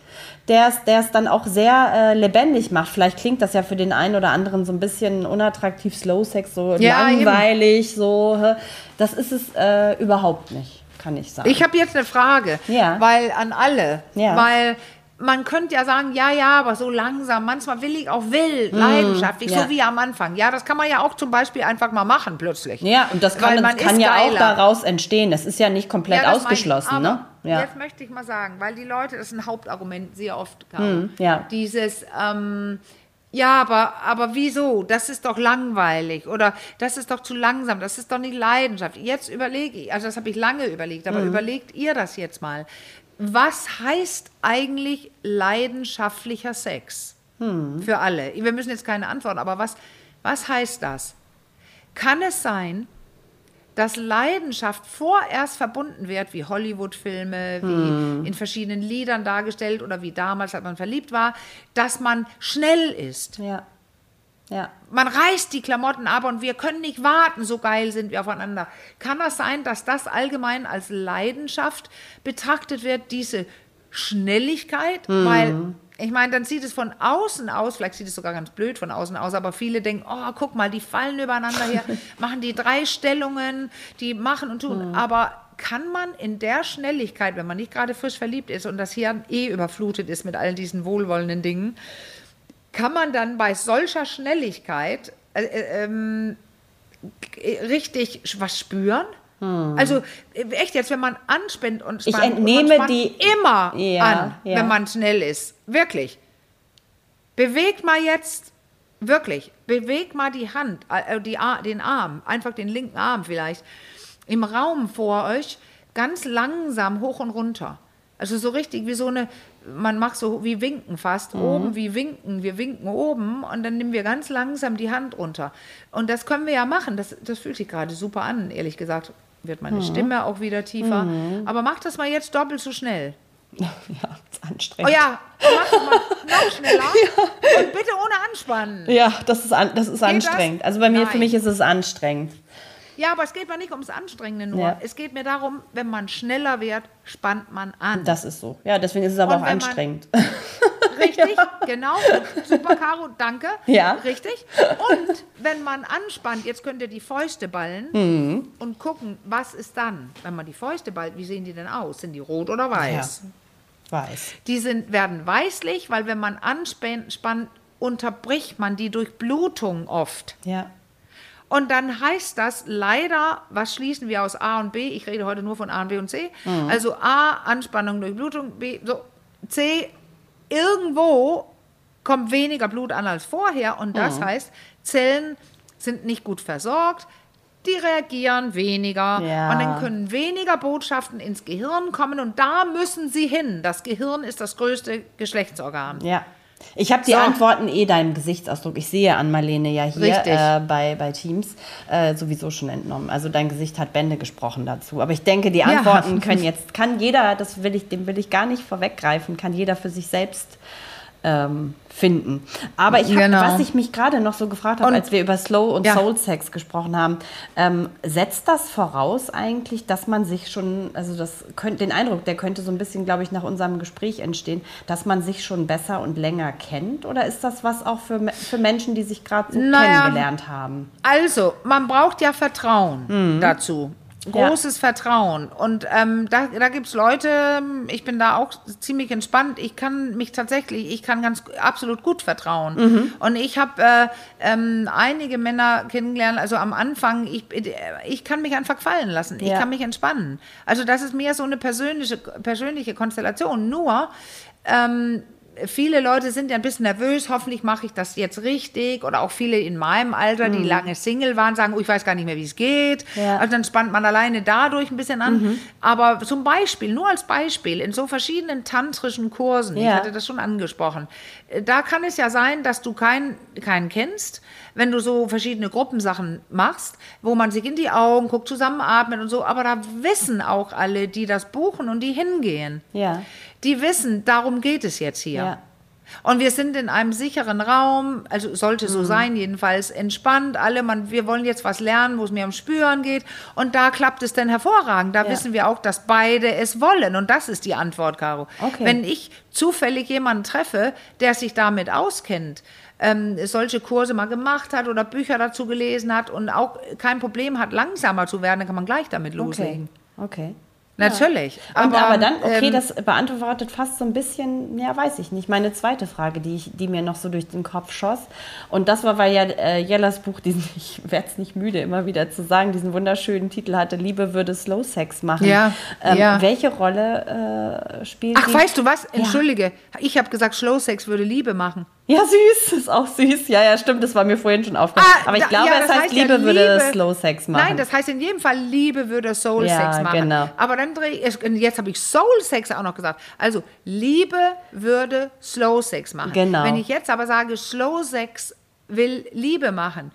der es- dann auch sehr äh, lebendig macht. Vielleicht klingt das ja für den einen oder anderen so ein bisschen unattraktiv, Slow Sex, so Ja, eben. langweilig, so. hä? Das ist es äh, überhaupt nicht, kann ich sagen. Ich habe jetzt eine Frage, Ja. weil an alle, Ja. weil man könnte ja sagen, ja, ja, aber so langsam, manchmal will ich auch wild, leidenschaftlich, Mm, ja. so wie am Anfang. Ja, das kann man ja auch zum Beispiel einfach mal machen plötzlich. ja, und das kann, das kann ja auch daraus entstehen. Das ist ja nicht komplett Ja, ich. ausgeschlossen. Aber Ne? Ja. Jetzt möchte ich mal sagen, weil die Leute, das ist ein Hauptargument sehr oft, Caro, ja. dieses, ähm, ja, aber, aber wieso? Das ist doch langweilig oder das ist doch zu langsam, das ist doch nicht Leidenschaft. Jetzt überlege ich, also das habe ich lange überlegt, aber überlegt ihr das jetzt mal. Was heißt eigentlich leidenschaftlicher Sex? Für alle. Wir müssen jetzt keine Antwort, aber was, was heißt das? Kann es sein, dass Leidenschaft vorerst verbunden wird, wie Hollywood-Filme, wie in verschiedenen Liedern dargestellt oder wie damals, als man verliebt war, dass man schnell ist. Ja. Ja. Man reißt die Klamotten ab und wir können nicht warten, so geil sind wir aufeinander. Kann das sein, dass das allgemein als Leidenschaft betrachtet wird, diese Schnelligkeit? Weil, ich meine, dann sieht es von außen aus, vielleicht sieht es sogar ganz blöd von außen aus, aber viele denken, oh, guck mal, die fallen übereinander her, machen die drei Stellungen, die machen und tun. Aber kann man in der Schnelligkeit, wenn man nicht gerade frisch verliebt ist und das Hirn eh überflutet ist mit all diesen wohlwollenden Dingen, kann man dann bei solcher Schnelligkeit äh, äh, ähm, richtig was spüren? Also äh, echt jetzt, wenn man anspannt und Hm. Ich spannt, und entnehme spannt die- immer Ja, an, ja. wenn man schnell ist. Wirklich. Bewegt mal jetzt Wirklich, beweg mal die Hand, äh, die, den Arm, einfach den linken Arm vielleicht, im Raum vor euch, ganz langsam hoch und runter. Also so richtig wie so eine, man macht so wie winken fast, mhm. oben wie winken, wir winken oben und dann nehmen wir ganz langsam die Hand runter. Und das können wir ja machen, das, das fühlt sich gerade super an, ehrlich gesagt. Wird meine mhm. Stimme auch wieder tiefer. Mhm. Aber mach das mal jetzt doppelt so schnell. Ja, ist anstrengend. Oh ja, mach das mal noch schneller. Ja. Und bitte ohne Anspannen. Ja, das ist, an, das ist anstrengend. Das? Also bei mir, Nein. für mich ist es anstrengend. Ja, aber es geht mir nicht ums Anstrengende nur. Ja. Es geht mir darum, wenn man schneller wird, spannt man an. Das ist so. Ja, deswegen ist es aber Und auch anstrengend. Man, richtig, ja. genau. Super, Caro, danke. Ja. Richtig. Und wenn man anspannt, jetzt könnt ihr die Fäuste ballen mhm. und gucken, was ist dann, wenn man die Fäuste ballt, wie sehen die denn aus? Sind die rot oder weiß? Ja. Weiß. Die sind, werden weißlich, weil wenn man anspannt, unterbricht man die Durchblutung oft. Ja. Und dann heißt das leider, was schließen wir aus A und B? Ich rede heute nur von A und B und C. Mhm. Also A, Anspannung durch Blutung, B, so, C, irgendwo kommt weniger Blut an als vorher. Und das mhm. heißt, Zellen sind nicht gut versorgt, die reagieren weniger ja. und dann können weniger Botschaften ins Gehirn kommen und da müssen sie hin. Das Gehirn ist das größte Geschlechtsorgan. Ja. Ich habe die so. Antworten eh deinem Gesichtsausdruck. Ich sehe an Marlene ja hier äh, bei, bei Teams äh, sowieso schon entnommen. Also dein Gesicht hat Bände gesprochen dazu. Aber ich denke, die Antworten ja. können jetzt, kann jeder, das will ich, dem will ich gar nicht vorweggreifen, kann jeder für sich selbst ähm, finden. Aber ich hab, genau. was ich mich gerade noch so gefragt habe, als wir über Slow und ja. Soul Sex gesprochen haben, ähm, setzt das voraus eigentlich, dass man sich schon, also das könnte, den Eindruck, der könnte so ein bisschen, glaube ich, nach unserem Gespräch entstehen, dass man sich schon besser und länger kennt? Oder ist das was auch für, für Menschen, die sich gerade so naja, kennengelernt haben? Also, man braucht ja Vertrauen mhm. dazu großes ja. Vertrauen. Und ähm, da, da gibt es Leute, ich bin da auch ziemlich entspannt. Ich kann mich tatsächlich, ich kann ganz absolut gut vertrauen. Mhm. Und ich habe äh, ähm, einige Männer kennengelernt, also am Anfang, ich, ich kann mich einfach fallen lassen. Ich ja. kann mich entspannen. Also das ist mehr so eine persönliche, persönliche Konstellation. Nur, ähm, viele Leute sind ja ein bisschen nervös, hoffentlich mache ich das jetzt richtig. Oder auch viele in meinem Alter, die mhm. lange Single waren, sagen, oh, ich weiß gar nicht mehr, wie es geht. Ja. Also dann spannt man alleine dadurch ein bisschen an. Mhm. Aber zum Beispiel, nur als Beispiel, in so verschiedenen tantrischen Kursen, ja. ich hatte das schon angesprochen, äh, da kann es ja sein, dass du keinen keinen kennst, wenn du so verschiedene Gruppensachen machst, wo man sich in die Augen guckt, zusammenatmet und so. Aber da wissen auch alle, die das buchen und die hingehen. Ja die wissen, darum geht es jetzt hier. Ja. Und wir sind in einem sicheren Raum, also sollte so mhm. sein, jedenfalls entspannt. Alle, man, wir wollen jetzt was lernen, wo es mir um Spüren geht. Und da klappt es dann hervorragend. Da ja. wissen wir auch, dass beide es wollen. Und das ist die Antwort, Caro. Okay. Wenn ich zufällig jemanden treffe, der sich damit auskennt, ähm, solche Kurse mal gemacht hat oder Bücher dazu gelesen hat und auch kein Problem hat, langsamer zu werden, dann kann man gleich damit loslegen. Okay. okay. Natürlich. Ja. Aber, aber, dann, okay, ähm, das beantwortet fast so ein bisschen, ja, weiß ich nicht, meine zweite Frage, die, ich, die mir noch so durch den Kopf schoss. Und das war, weil ja äh, Jellas Buch, diesen, ich werde es nicht müde, immer wieder zu sagen, diesen wunderschönen Titel hatte, Liebe würde Slow Sex machen. Ja, ähm, ja. Welche Rolle äh, spielt Ach, die? weißt du was? Entschuldige. Ja. Ich habe gesagt, Slow Sex würde Liebe machen. Ja, süß, ist auch süß. Ja, ja, stimmt, das war mir vorhin schon aufgefallen. Ah, Aber ich glaube, ja, es heißt, heißt Liebe, ja, Liebe würde Slow Sex machen. Nein, das heißt in jedem Fall Liebe würde Soul ja, Sex machen. Genau. Aber dann drehe ich, jetzt habe ich Soul Sex auch noch gesagt. Also Liebe würde Slow Sex machen. Genau. Wenn ich jetzt aber sage, Slow Sex will Liebe machen,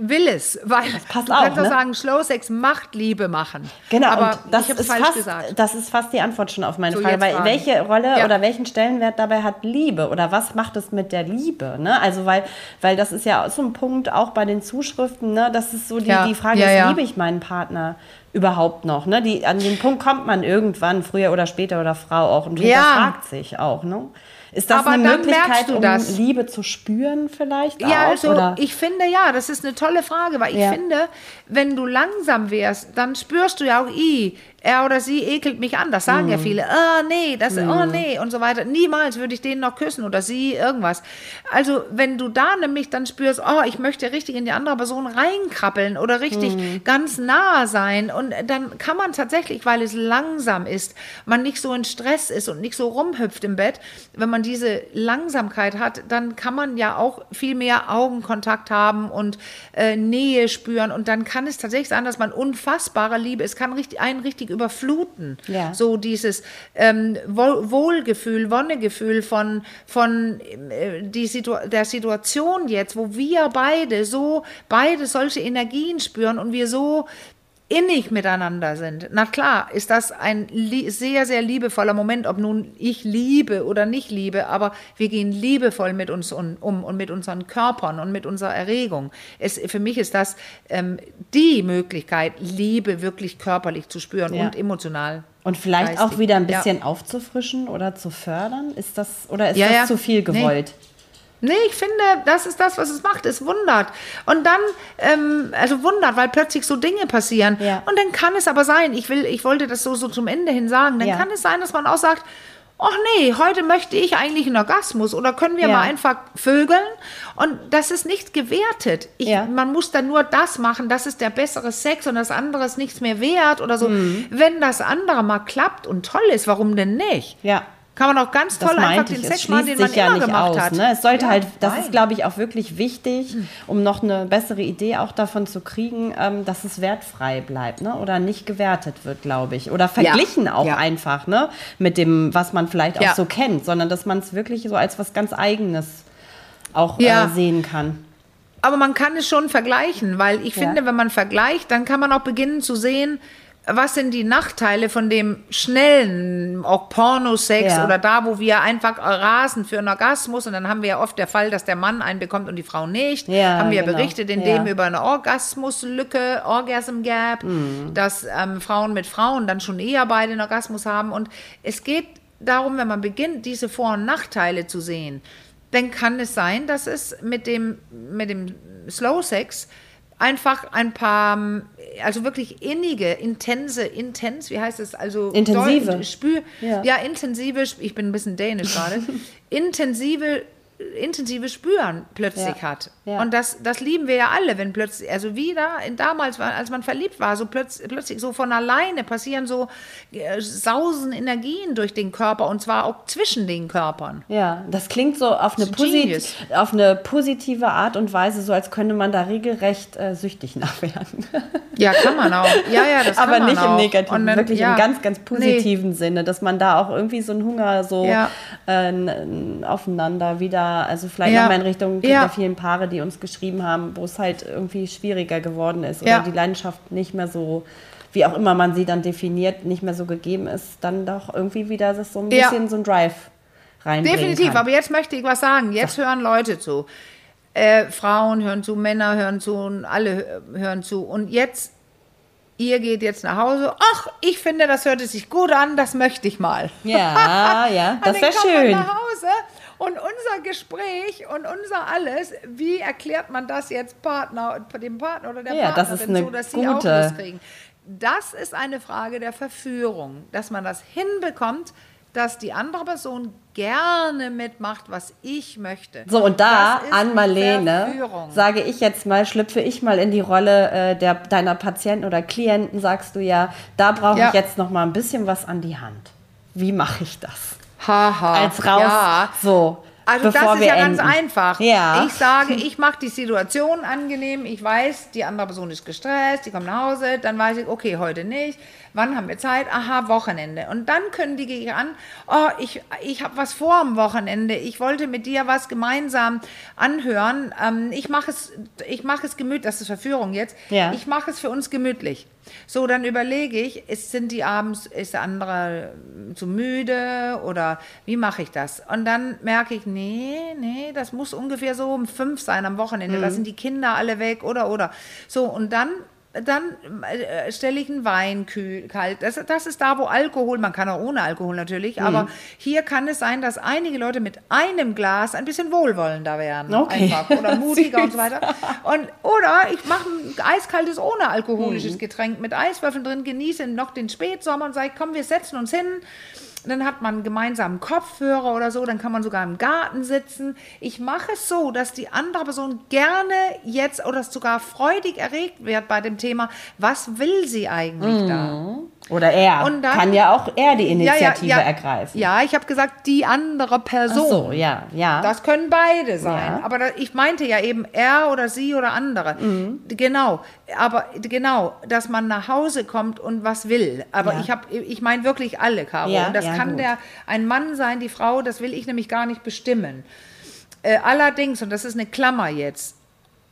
will es, weil das passt du auch, kannst ne? auch sagen, Slow Sex macht Liebe machen. Genau, aber das ist fast, gesagt. Das ist fast die Antwort schon auf meine so, Frage, weil fragen. welche Rolle ja. oder welchen Stellenwert dabei hat Liebe oder was macht es mit der Liebe? Ne? Also weil, weil das ist ja so ein Punkt auch bei den Zuschriften, ne? das ist so die, ja. die Frage, ja, ist, liebe ich meinen Partner überhaupt noch? Ne? Die, an den Punkt kommt man irgendwann, früher oder später oder Frau auch und jeder fragt sich auch. Ne? Ist das Aber eine Möglichkeit, um das. Liebe zu spüren vielleicht? Ja, auch, also oder? ich finde ja, das ist eine tolle Frage, weil ich ja. finde, wenn du langsam wärst, dann spürst du ja auch, i, er oder sie ekelt mich an. Das sagen mm. ja mhm. viele. Ah, nee, das, mm. oh nee und so weiter. Niemals würde ich den noch küssen oder sie irgendwas. Also, wenn du da nämlich dann spürst, oh, ich möchte richtig in die andere Person reinkrabbeln oder richtig mm. ganz nah sein und dann kann man tatsächlich, weil es langsam ist, man nicht so in Stress ist und nicht so rumhüpft im Bett, wenn man diese Langsamkeit hat, dann kann man ja auch viel mehr Augenkontakt haben und äh, Nähe spüren und dann kann es tatsächlich sein, dass man unfassbare Liebe, es kann richtig, einen richtig überfluten. Ja. So dieses ähm, Wohl Wohlgefühl, Wonnegefühl von, von äh, die Situ der Situation jetzt, wo wir beide so, beide solche Energien spüren und wir so innig miteinander sind. Na klar, ist das ein sehr, sehr liebevoller Moment, ob nun ich liebe oder nicht liebe, aber wir gehen liebevoll mit uns um, um und mit unseren Körpern und mit unserer Erregung. Es, für mich ist das ähm, die Möglichkeit, Liebe wirklich körperlich zu spüren ja. und emotional. Und vielleicht geistig. auch wieder ein bisschen ja. aufzufrischen oder zu fördern? Ist das, oder ist ja, das zu viel gewollt? Nee. Nee, ich finde, das ist das, was es macht. Es wundert. Und dann, ähm, also wundert, weil plötzlich so Dinge passieren. Ja. Und dann kann es aber sein, ich will, ich wollte das so, so zum Ende hin sagen, dann ja. kann es sein, dass man auch sagt, ach nee, heute möchte ich eigentlich einen Orgasmus oder können wir ja. mal einfach vögeln? Und das ist nicht gewertet. Ich, ja. Man muss dann nur das machen, das ist der bessere Sex und das andere ist nichts mehr wert oder so. Mhm. Wenn das andere mal klappt und toll ist, warum denn nicht? Ja. Kann man auch ganz toll einfach den Sex machen, den man ja immer nicht gemacht aus, hat. Ne? Es sollte ja, halt, das nein. ist glaube ich auch wirklich wichtig, um noch eine bessere Idee auch davon zu kriegen, ähm, dass es wertfrei bleibt, ne? Oder nicht gewertet wird, glaube ich. Oder verglichen ja. auch ja. einfach, ne? Mit dem, was man vielleicht auch so kennt, sondern dass man es wirklich so als was ganz Eigenes auch äh, sehen kann. Aber man kann es schon vergleichen, weil ich finde, wenn man vergleicht, dann kann man auch beginnen zu sehen, was sind die Nachteile von dem schnellen, auch Pornosex ja. oder da, wo wir einfach rasen für einen Orgasmus und dann haben wir ja oft der Fall, dass der Mann einen bekommt und die Frau nicht. Ja, haben wir genau. berichtet in dem über eine Orgasmuslücke, Orgasm Gap, mhm. dass ähm, Frauen mit Frauen dann schon eher beide einen Orgasmus haben und es geht darum, wenn man beginnt, diese Vor- und Nachteile zu sehen, dann kann es sein, dass es mit dem, mit dem Slow Sex einfach ein paar, also wirklich innige, intense, intens, wie heißt es? Also intensive. Spür, ja. ja, intensive, ich bin ein bisschen dänisch gerade, intensive intensive Spüren plötzlich ja. hat. Ja. Und das, das lieben wir ja alle, wenn plötzlich, also wieder in damals, als man verliebt war, so plötzlich, plötzlich so von alleine passieren so äh, sausen Energien durch den Körper und zwar auch zwischen den Körpern. Ja, das klingt so auf eine, posit auf eine positive Art und Weise, so als könnte man da regelrecht äh, süchtig nachwerden. Ja, kann man auch. Ja, ja, das Aber kann nicht man auch. im negativen, dann, wirklich ja. im ganz, ganz positiven nee. Sinne, dass man da auch irgendwie so einen Hunger so äh, aufeinander wieder also vielleicht ja. nochmal in Richtung ja. der vielen Paare, die uns geschrieben haben, wo es halt irgendwie schwieriger geworden ist oder ja. die Leidenschaft nicht mehr so, wie auch immer man sie dann definiert, nicht mehr so gegeben ist, dann doch irgendwie wieder das so ein bisschen so ein Drive reinbringen Definitiv, kann. aber jetzt möchte ich was sagen. Jetzt hören Leute zu. Äh, Frauen hören zu, Männer hören zu und alle hören zu. Und jetzt ihr geht jetzt nach Hause. Ach, ich finde, das hört sich gut an, das möchte ich mal. Ja, ja, das wäre schön. nach Hause und unser Gespräch und unser alles, wie erklärt man das jetzt Partner, dem Partner oder der ja, Partnerin das ist eine so, dass sie gute. auch Lust kriegen? Das ist eine Frage der Verführung, dass man das hinbekommt, dass die andere Person gerne mitmacht, was ich möchte. So, und da, an Marlene, sage ich jetzt mal, schlüpfe ich mal in die Rolle äh, der, deiner Patienten oder Klienten, sagst du ja, da brauche ja. ich jetzt noch mal ein bisschen was an die Hand. Wie mache ich das? Haha. Als raus. Ja. So. Also das ist ja enden. ganz einfach. Ja. Ich sage, ich mache die Situation angenehm. Ich weiß, die andere Person ist gestresst, die kommt nach Hause. Dann weiß ich, okay, heute nicht. Wann haben wir Zeit? Aha, Wochenende. Und dann kündige ich an, oh, ich, ich habe was vor am Wochenende. Ich wollte mit dir was gemeinsam anhören. Ähm, ich mache es, ich mache es gemütlich. Das ist Verführung jetzt. Ja. Ich mache es für uns gemütlich. So, dann überlege ich, ist, sind die abends, ist der andere zu müde oder wie mache ich das? Und dann merke ich, nee, nee, das muss ungefähr so um fünf sein am Wochenende. Mhm. Da sind die Kinder alle weg oder oder. So, und dann dann äh, stelle ich einen Wein kühl, kalt. Das, das ist da, wo Alkohol, man kann auch ohne Alkohol natürlich, mhm. aber hier kann es sein, dass einige Leute mit einem Glas ein bisschen wohlwollender werden. Okay. Einfach, oder mutiger und so weiter. Und, oder ich mache ein eiskaltes, ohne alkoholisches mhm. Getränk mit Eiswürfeln drin, genieße noch den Spätsommer und sage, komm, wir setzen uns hin dann hat man gemeinsam Kopfhörer oder so, dann kann man sogar im Garten sitzen. Ich mache es so, dass die andere Person gerne jetzt oder sogar freudig erregt wird bei dem Thema, was will sie eigentlich mhm. da? Oder er. Dann, Kann ja auch er die Initiative ja, ja, ja, ergreifen. Ja, ich habe gesagt, die andere Person. Ach so, ja, ja. Das können beide sein. Aber da, ich meinte ja eben er oder sie oder andere. Mhm. Genau. Aber genau, dass man nach Hause kommt und was will. Aber ich habe, ich meine wirklich alle, Caro. und das kann gut. der ein Mann sein, die Frau, das will ich nämlich gar nicht bestimmen. Äh, allerdings, und das ist eine Klammer jetzt,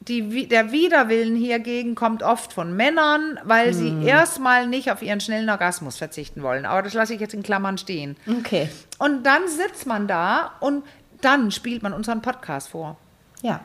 die, der Widerwillen hiergegen kommt oft von Männern, weil sie hm. erstmal nicht auf ihren schnellen Orgasmus verzichten wollen. Aber das lasse ich jetzt in Klammern stehen. Okay. Und dann sitzt man da und dann spielt man unseren Podcast vor. Ja.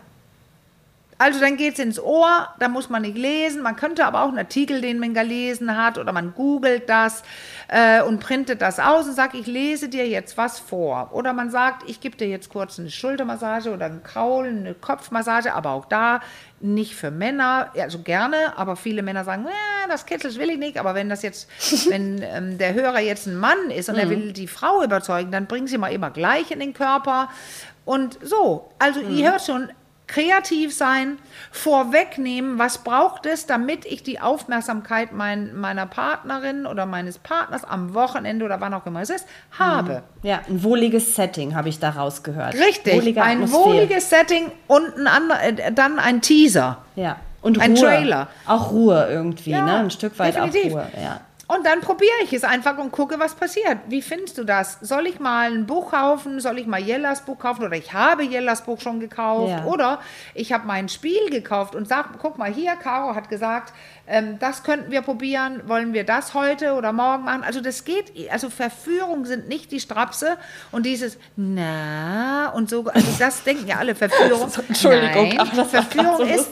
Also dann geht es ins Ohr, da muss man nicht lesen. Man könnte aber auch einen Artikel, den man gelesen hat, oder man googelt das äh, und printet das aus und sagt, ich lese dir jetzt was vor. Oder man sagt, ich gebe dir jetzt kurz eine Schultermassage oder einen Kraul, eine Kopfmassage, aber auch da nicht für Männer, also gerne, aber viele Männer sagen, äh, das Kitzels will ich nicht, aber wenn das jetzt, wenn ähm, der Hörer jetzt ein Mann ist und mhm. er will die Frau überzeugen, dann bringen sie mal immer gleich in den Körper. Und so, also mhm. ihr hört schon, kreativ sein, vorwegnehmen, was braucht es, damit ich die Aufmerksamkeit mein, meiner Partnerin oder meines Partners am Wochenende oder wann auch immer es ist, habe. Mhm. Ja, ein wohliges Setting habe ich daraus gehört. Richtig, Wohlige ein Atmosphäre. wohliges Setting und ein andere, äh, dann ein Teaser. Ja. Und ein Ruhe. Trailer. Auch Ruhe irgendwie, ja, ne? Ein Stück weit definitiv. auch Ruhe. Ja. Und dann probiere ich es einfach und gucke, was passiert. Wie findest du das? Soll ich mal ein Buch kaufen? Soll ich mal Jellas Buch kaufen? Oder ich habe Jellas Buch schon gekauft? Ja. Oder ich habe mein Spiel gekauft und sag, guck mal hier, Caro hat gesagt, ähm, das könnten wir probieren, wollen wir das heute oder morgen machen? Also das geht, also Verführung sind nicht die Strapse und dieses na und so, also das denken ja alle Verführung. Entschuldigung, Nein, aber das Verführung so ist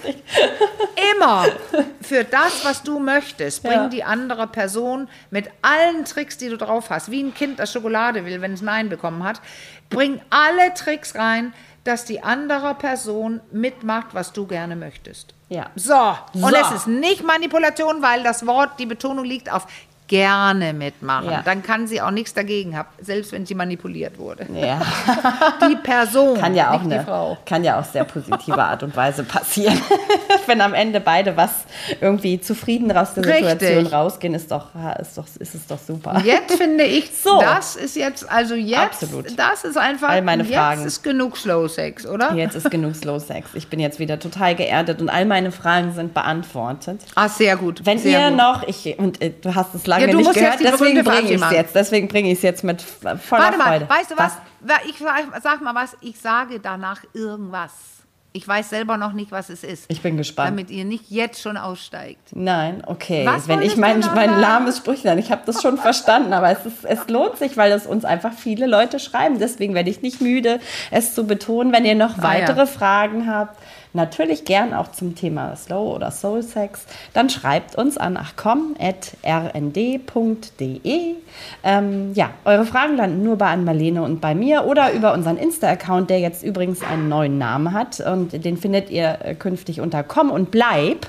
immer für das, was du möchtest, bring ja. die andere Person mit allen Tricks, die du drauf hast, wie ein Kind, das Schokolade will, wenn es Nein bekommen hat, bring alle Tricks rein, dass die andere Person mitmacht, was du gerne möchtest. Ja. So. Und so. es ist nicht Manipulation, weil das Wort, die Betonung liegt auf gerne mitmachen. Ja. Dann kann sie auch nichts dagegen haben, selbst wenn sie manipuliert wurde. Ja. Die Person, kann ja auch eine, Frau. Kann ja auch sehr positive Art und Weise passieren. wenn am Ende beide was irgendwie zufrieden aus der Richtig. Situation rausgehen, ist doch, ist doch, ist es doch super. Jetzt finde ich, so. das ist jetzt, also jetzt, Absolut. das ist einfach, all meine jetzt Fragen. ist genug Slow Sex, oder? Jetzt ist genug Slow Sex. Ich bin jetzt wieder total geerdet und all meine Fragen sind beantwortet. Ah, sehr gut. Wenn sehr ihr gut. noch, ich, und äh, du hast es lange ja, nicht gehört, deswegen bringe ich es jetzt. Deswegen bringe ich es jetzt mit voller Warte mal, Freude. weißt du was? was? Ich sag, sag mal was, ich sage danach irgendwas. Ich weiß selber noch nicht, was es ist. Ich bin gespannt. Damit ihr nicht jetzt schon aussteigt. Nein, okay. Was Wenn ich mein, mein lahmes Sprüchlein, ich habe das schon verstanden, aber es, ist, es lohnt sich, weil es uns einfach viele Leute schreiben. Deswegen werde ich nicht müde, es zu betonen. Wenn ihr noch ah, weitere ja. Fragen habt, natürlich gern auch zum Thema Slow oder Soul Sex, dann schreibt uns an achcom.rnd.de. Ähm, ja, eure Fragen landen nur bei Ann-Marlene und bei mir oder über unseren Insta-Account, der jetzt übrigens einen neuen Namen hat und den findet ihr äh, künftig unter komm und bleib.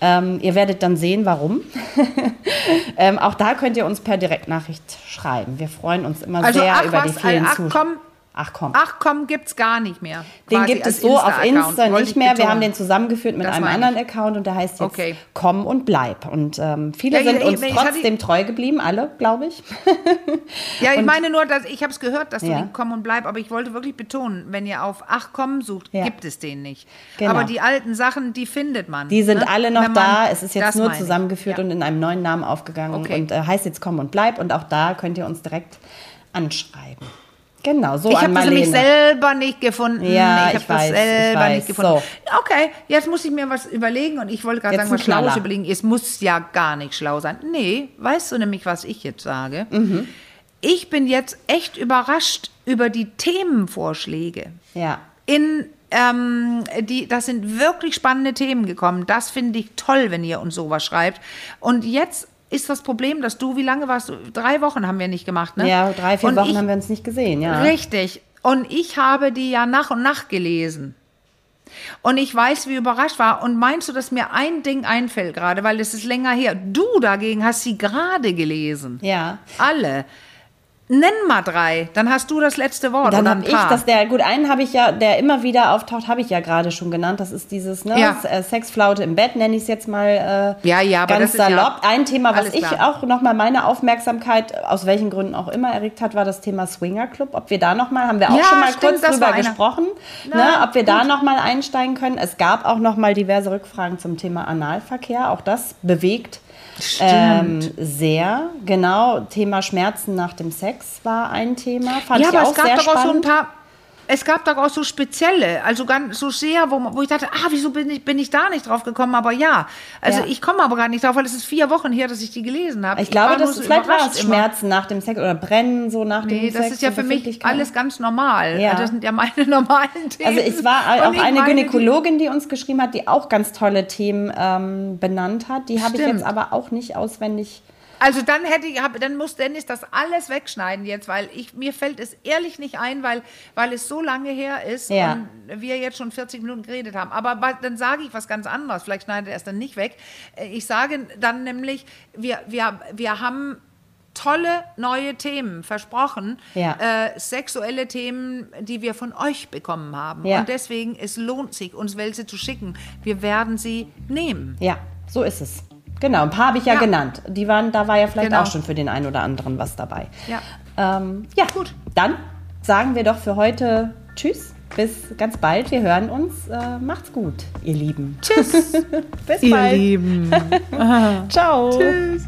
Ähm, ihr werdet dann sehen, warum. ähm, auch da könnt ihr uns per Direktnachricht schreiben. Wir freuen uns immer also, sehr über die vielen Zuschauer. Ach komm. Ach komm, gibt's gar nicht mehr. Den gibt es so auf Insta nicht mehr. Wir haben den zusammengeführt mit das einem anderen ich. Account und der heißt jetzt okay. Komm und Bleib. Und ähm, viele ja, sind ich, uns ich, trotzdem treu geblieben, alle, glaube ich. ja, ich meine nur, dass ich habe es gehört, dass ja. du Komm und Bleib, aber ich wollte wirklich betonen, wenn ihr auf Ach komm sucht, ja. gibt es den nicht. Genau. Aber die alten Sachen, die findet man. Die sind ne? alle noch man, da. Es ist jetzt nur zusammengeführt und in einem neuen Namen aufgegangen okay. und äh, heißt jetzt Komm und Bleib. Und auch da könnt ihr uns direkt anschreiben. Genau, so Ich habe das nämlich selber nicht gefunden. Ja, ich habe das selber weiß, nicht gefunden. So. Okay, jetzt muss ich mir was überlegen und ich wollte gerade sagen, was Schlaues überlegen. Es muss ja gar nicht schlau sein. Nee, weißt du nämlich, was ich jetzt sage? Mhm. Ich bin jetzt echt überrascht über die Themenvorschläge. Ja. In ähm, die, das sind wirklich spannende Themen gekommen. Das finde ich toll, wenn ihr uns sowas schreibt. Und jetzt ist das Problem, dass du, wie lange warst du? Drei Wochen haben wir nicht gemacht, ne? Ja, drei, vier und Wochen ich, haben wir uns nicht gesehen, ja. Richtig. Und ich habe die ja nach und nach gelesen. Und ich weiß, wie überrascht war. Und meinst du, dass mir ein Ding einfällt gerade, weil es ist länger her? Du dagegen hast sie gerade gelesen. Ja. Alle. Nenn mal drei. Dann hast du das letzte Wort. Dann habe ich das, der, gut, einen habe ich ja, der immer wieder auftaucht, habe ich ja gerade schon genannt. Das ist dieses, ne, Ja. äh, Sexflaute im Bett, nenne ich es jetzt mal äh, Ja, ja, ganz ist ja salopp. Ein Thema, was ich klar. auch nochmal meine Aufmerksamkeit, aus welchen Gründen auch immer, erregt hat, war das Thema Swinger Club. Ob wir da nochmal, haben wir auch schon mal stimmt, kurz drüber gesprochen, ne, ob wir da nochmal einsteigen können. Es gab auch nochmal diverse Rückfragen zum Thema Analverkehr. Auch das bewegt ähm, sehr. Genau, Thema Schmerzen nach dem Sex war ein Thema. Fand ja, ich aber auch es gab sehr doch auch so ein spannend. paar. Es gab doch auch so spezielle, also ganz so sehr, wo, wo ich dachte, ah, wieso bin ich, bin ich da nicht drauf gekommen? Aber ja, also Ja. ich komme aber gar nicht drauf, weil es ist vier Wochen her, dass ich die gelesen habe. Ich glaube, war nur das, so vielleicht war es immer. Schmerzen nach dem Sex oder Brennen so nach Nee, dem das Sex. ist ja für mich alles ganz normal. Ja. Das sind ja meine normalen Themen. Also es war auch eine Gynäkologin, die uns geschrieben hat, die auch ganz tolle Themen ähm, benannt hat. Die habe ich jetzt aber auch nicht auswendig. Also dann hätte ich, hab, dann muss Dennis das alles wegschneiden jetzt, weil ich, mir fällt es ehrlich nicht ein, weil, weil es so lange her ist Ja. und wir jetzt schon 40 Minuten geredet haben. Aber dann sage ich was ganz anderes. Vielleicht schneidet er es dann nicht weg. Äh, Ich sage dann nämlich, wir, wir, wir haben tolle neue Themen versprochen, Ja. äh, sexuelle Themen, die wir von euch bekommen haben. Ja. Und deswegen, es lohnt sich, uns welche zu schicken. Wir werden sie nehmen. Ja, so ist es. Genau, ein paar habe ich ja, Ja. genannt. Die waren, da war ja vielleicht Genau. auch schon für den einen oder anderen was dabei. Ja. Ähm, ja, gut. Dann sagen wir doch für heute Tschüss. Bis ganz bald. Wir hören uns. Äh, macht's gut, ihr Lieben. Tschüss. Bis bald. Lieben. Ciao. Tschüss.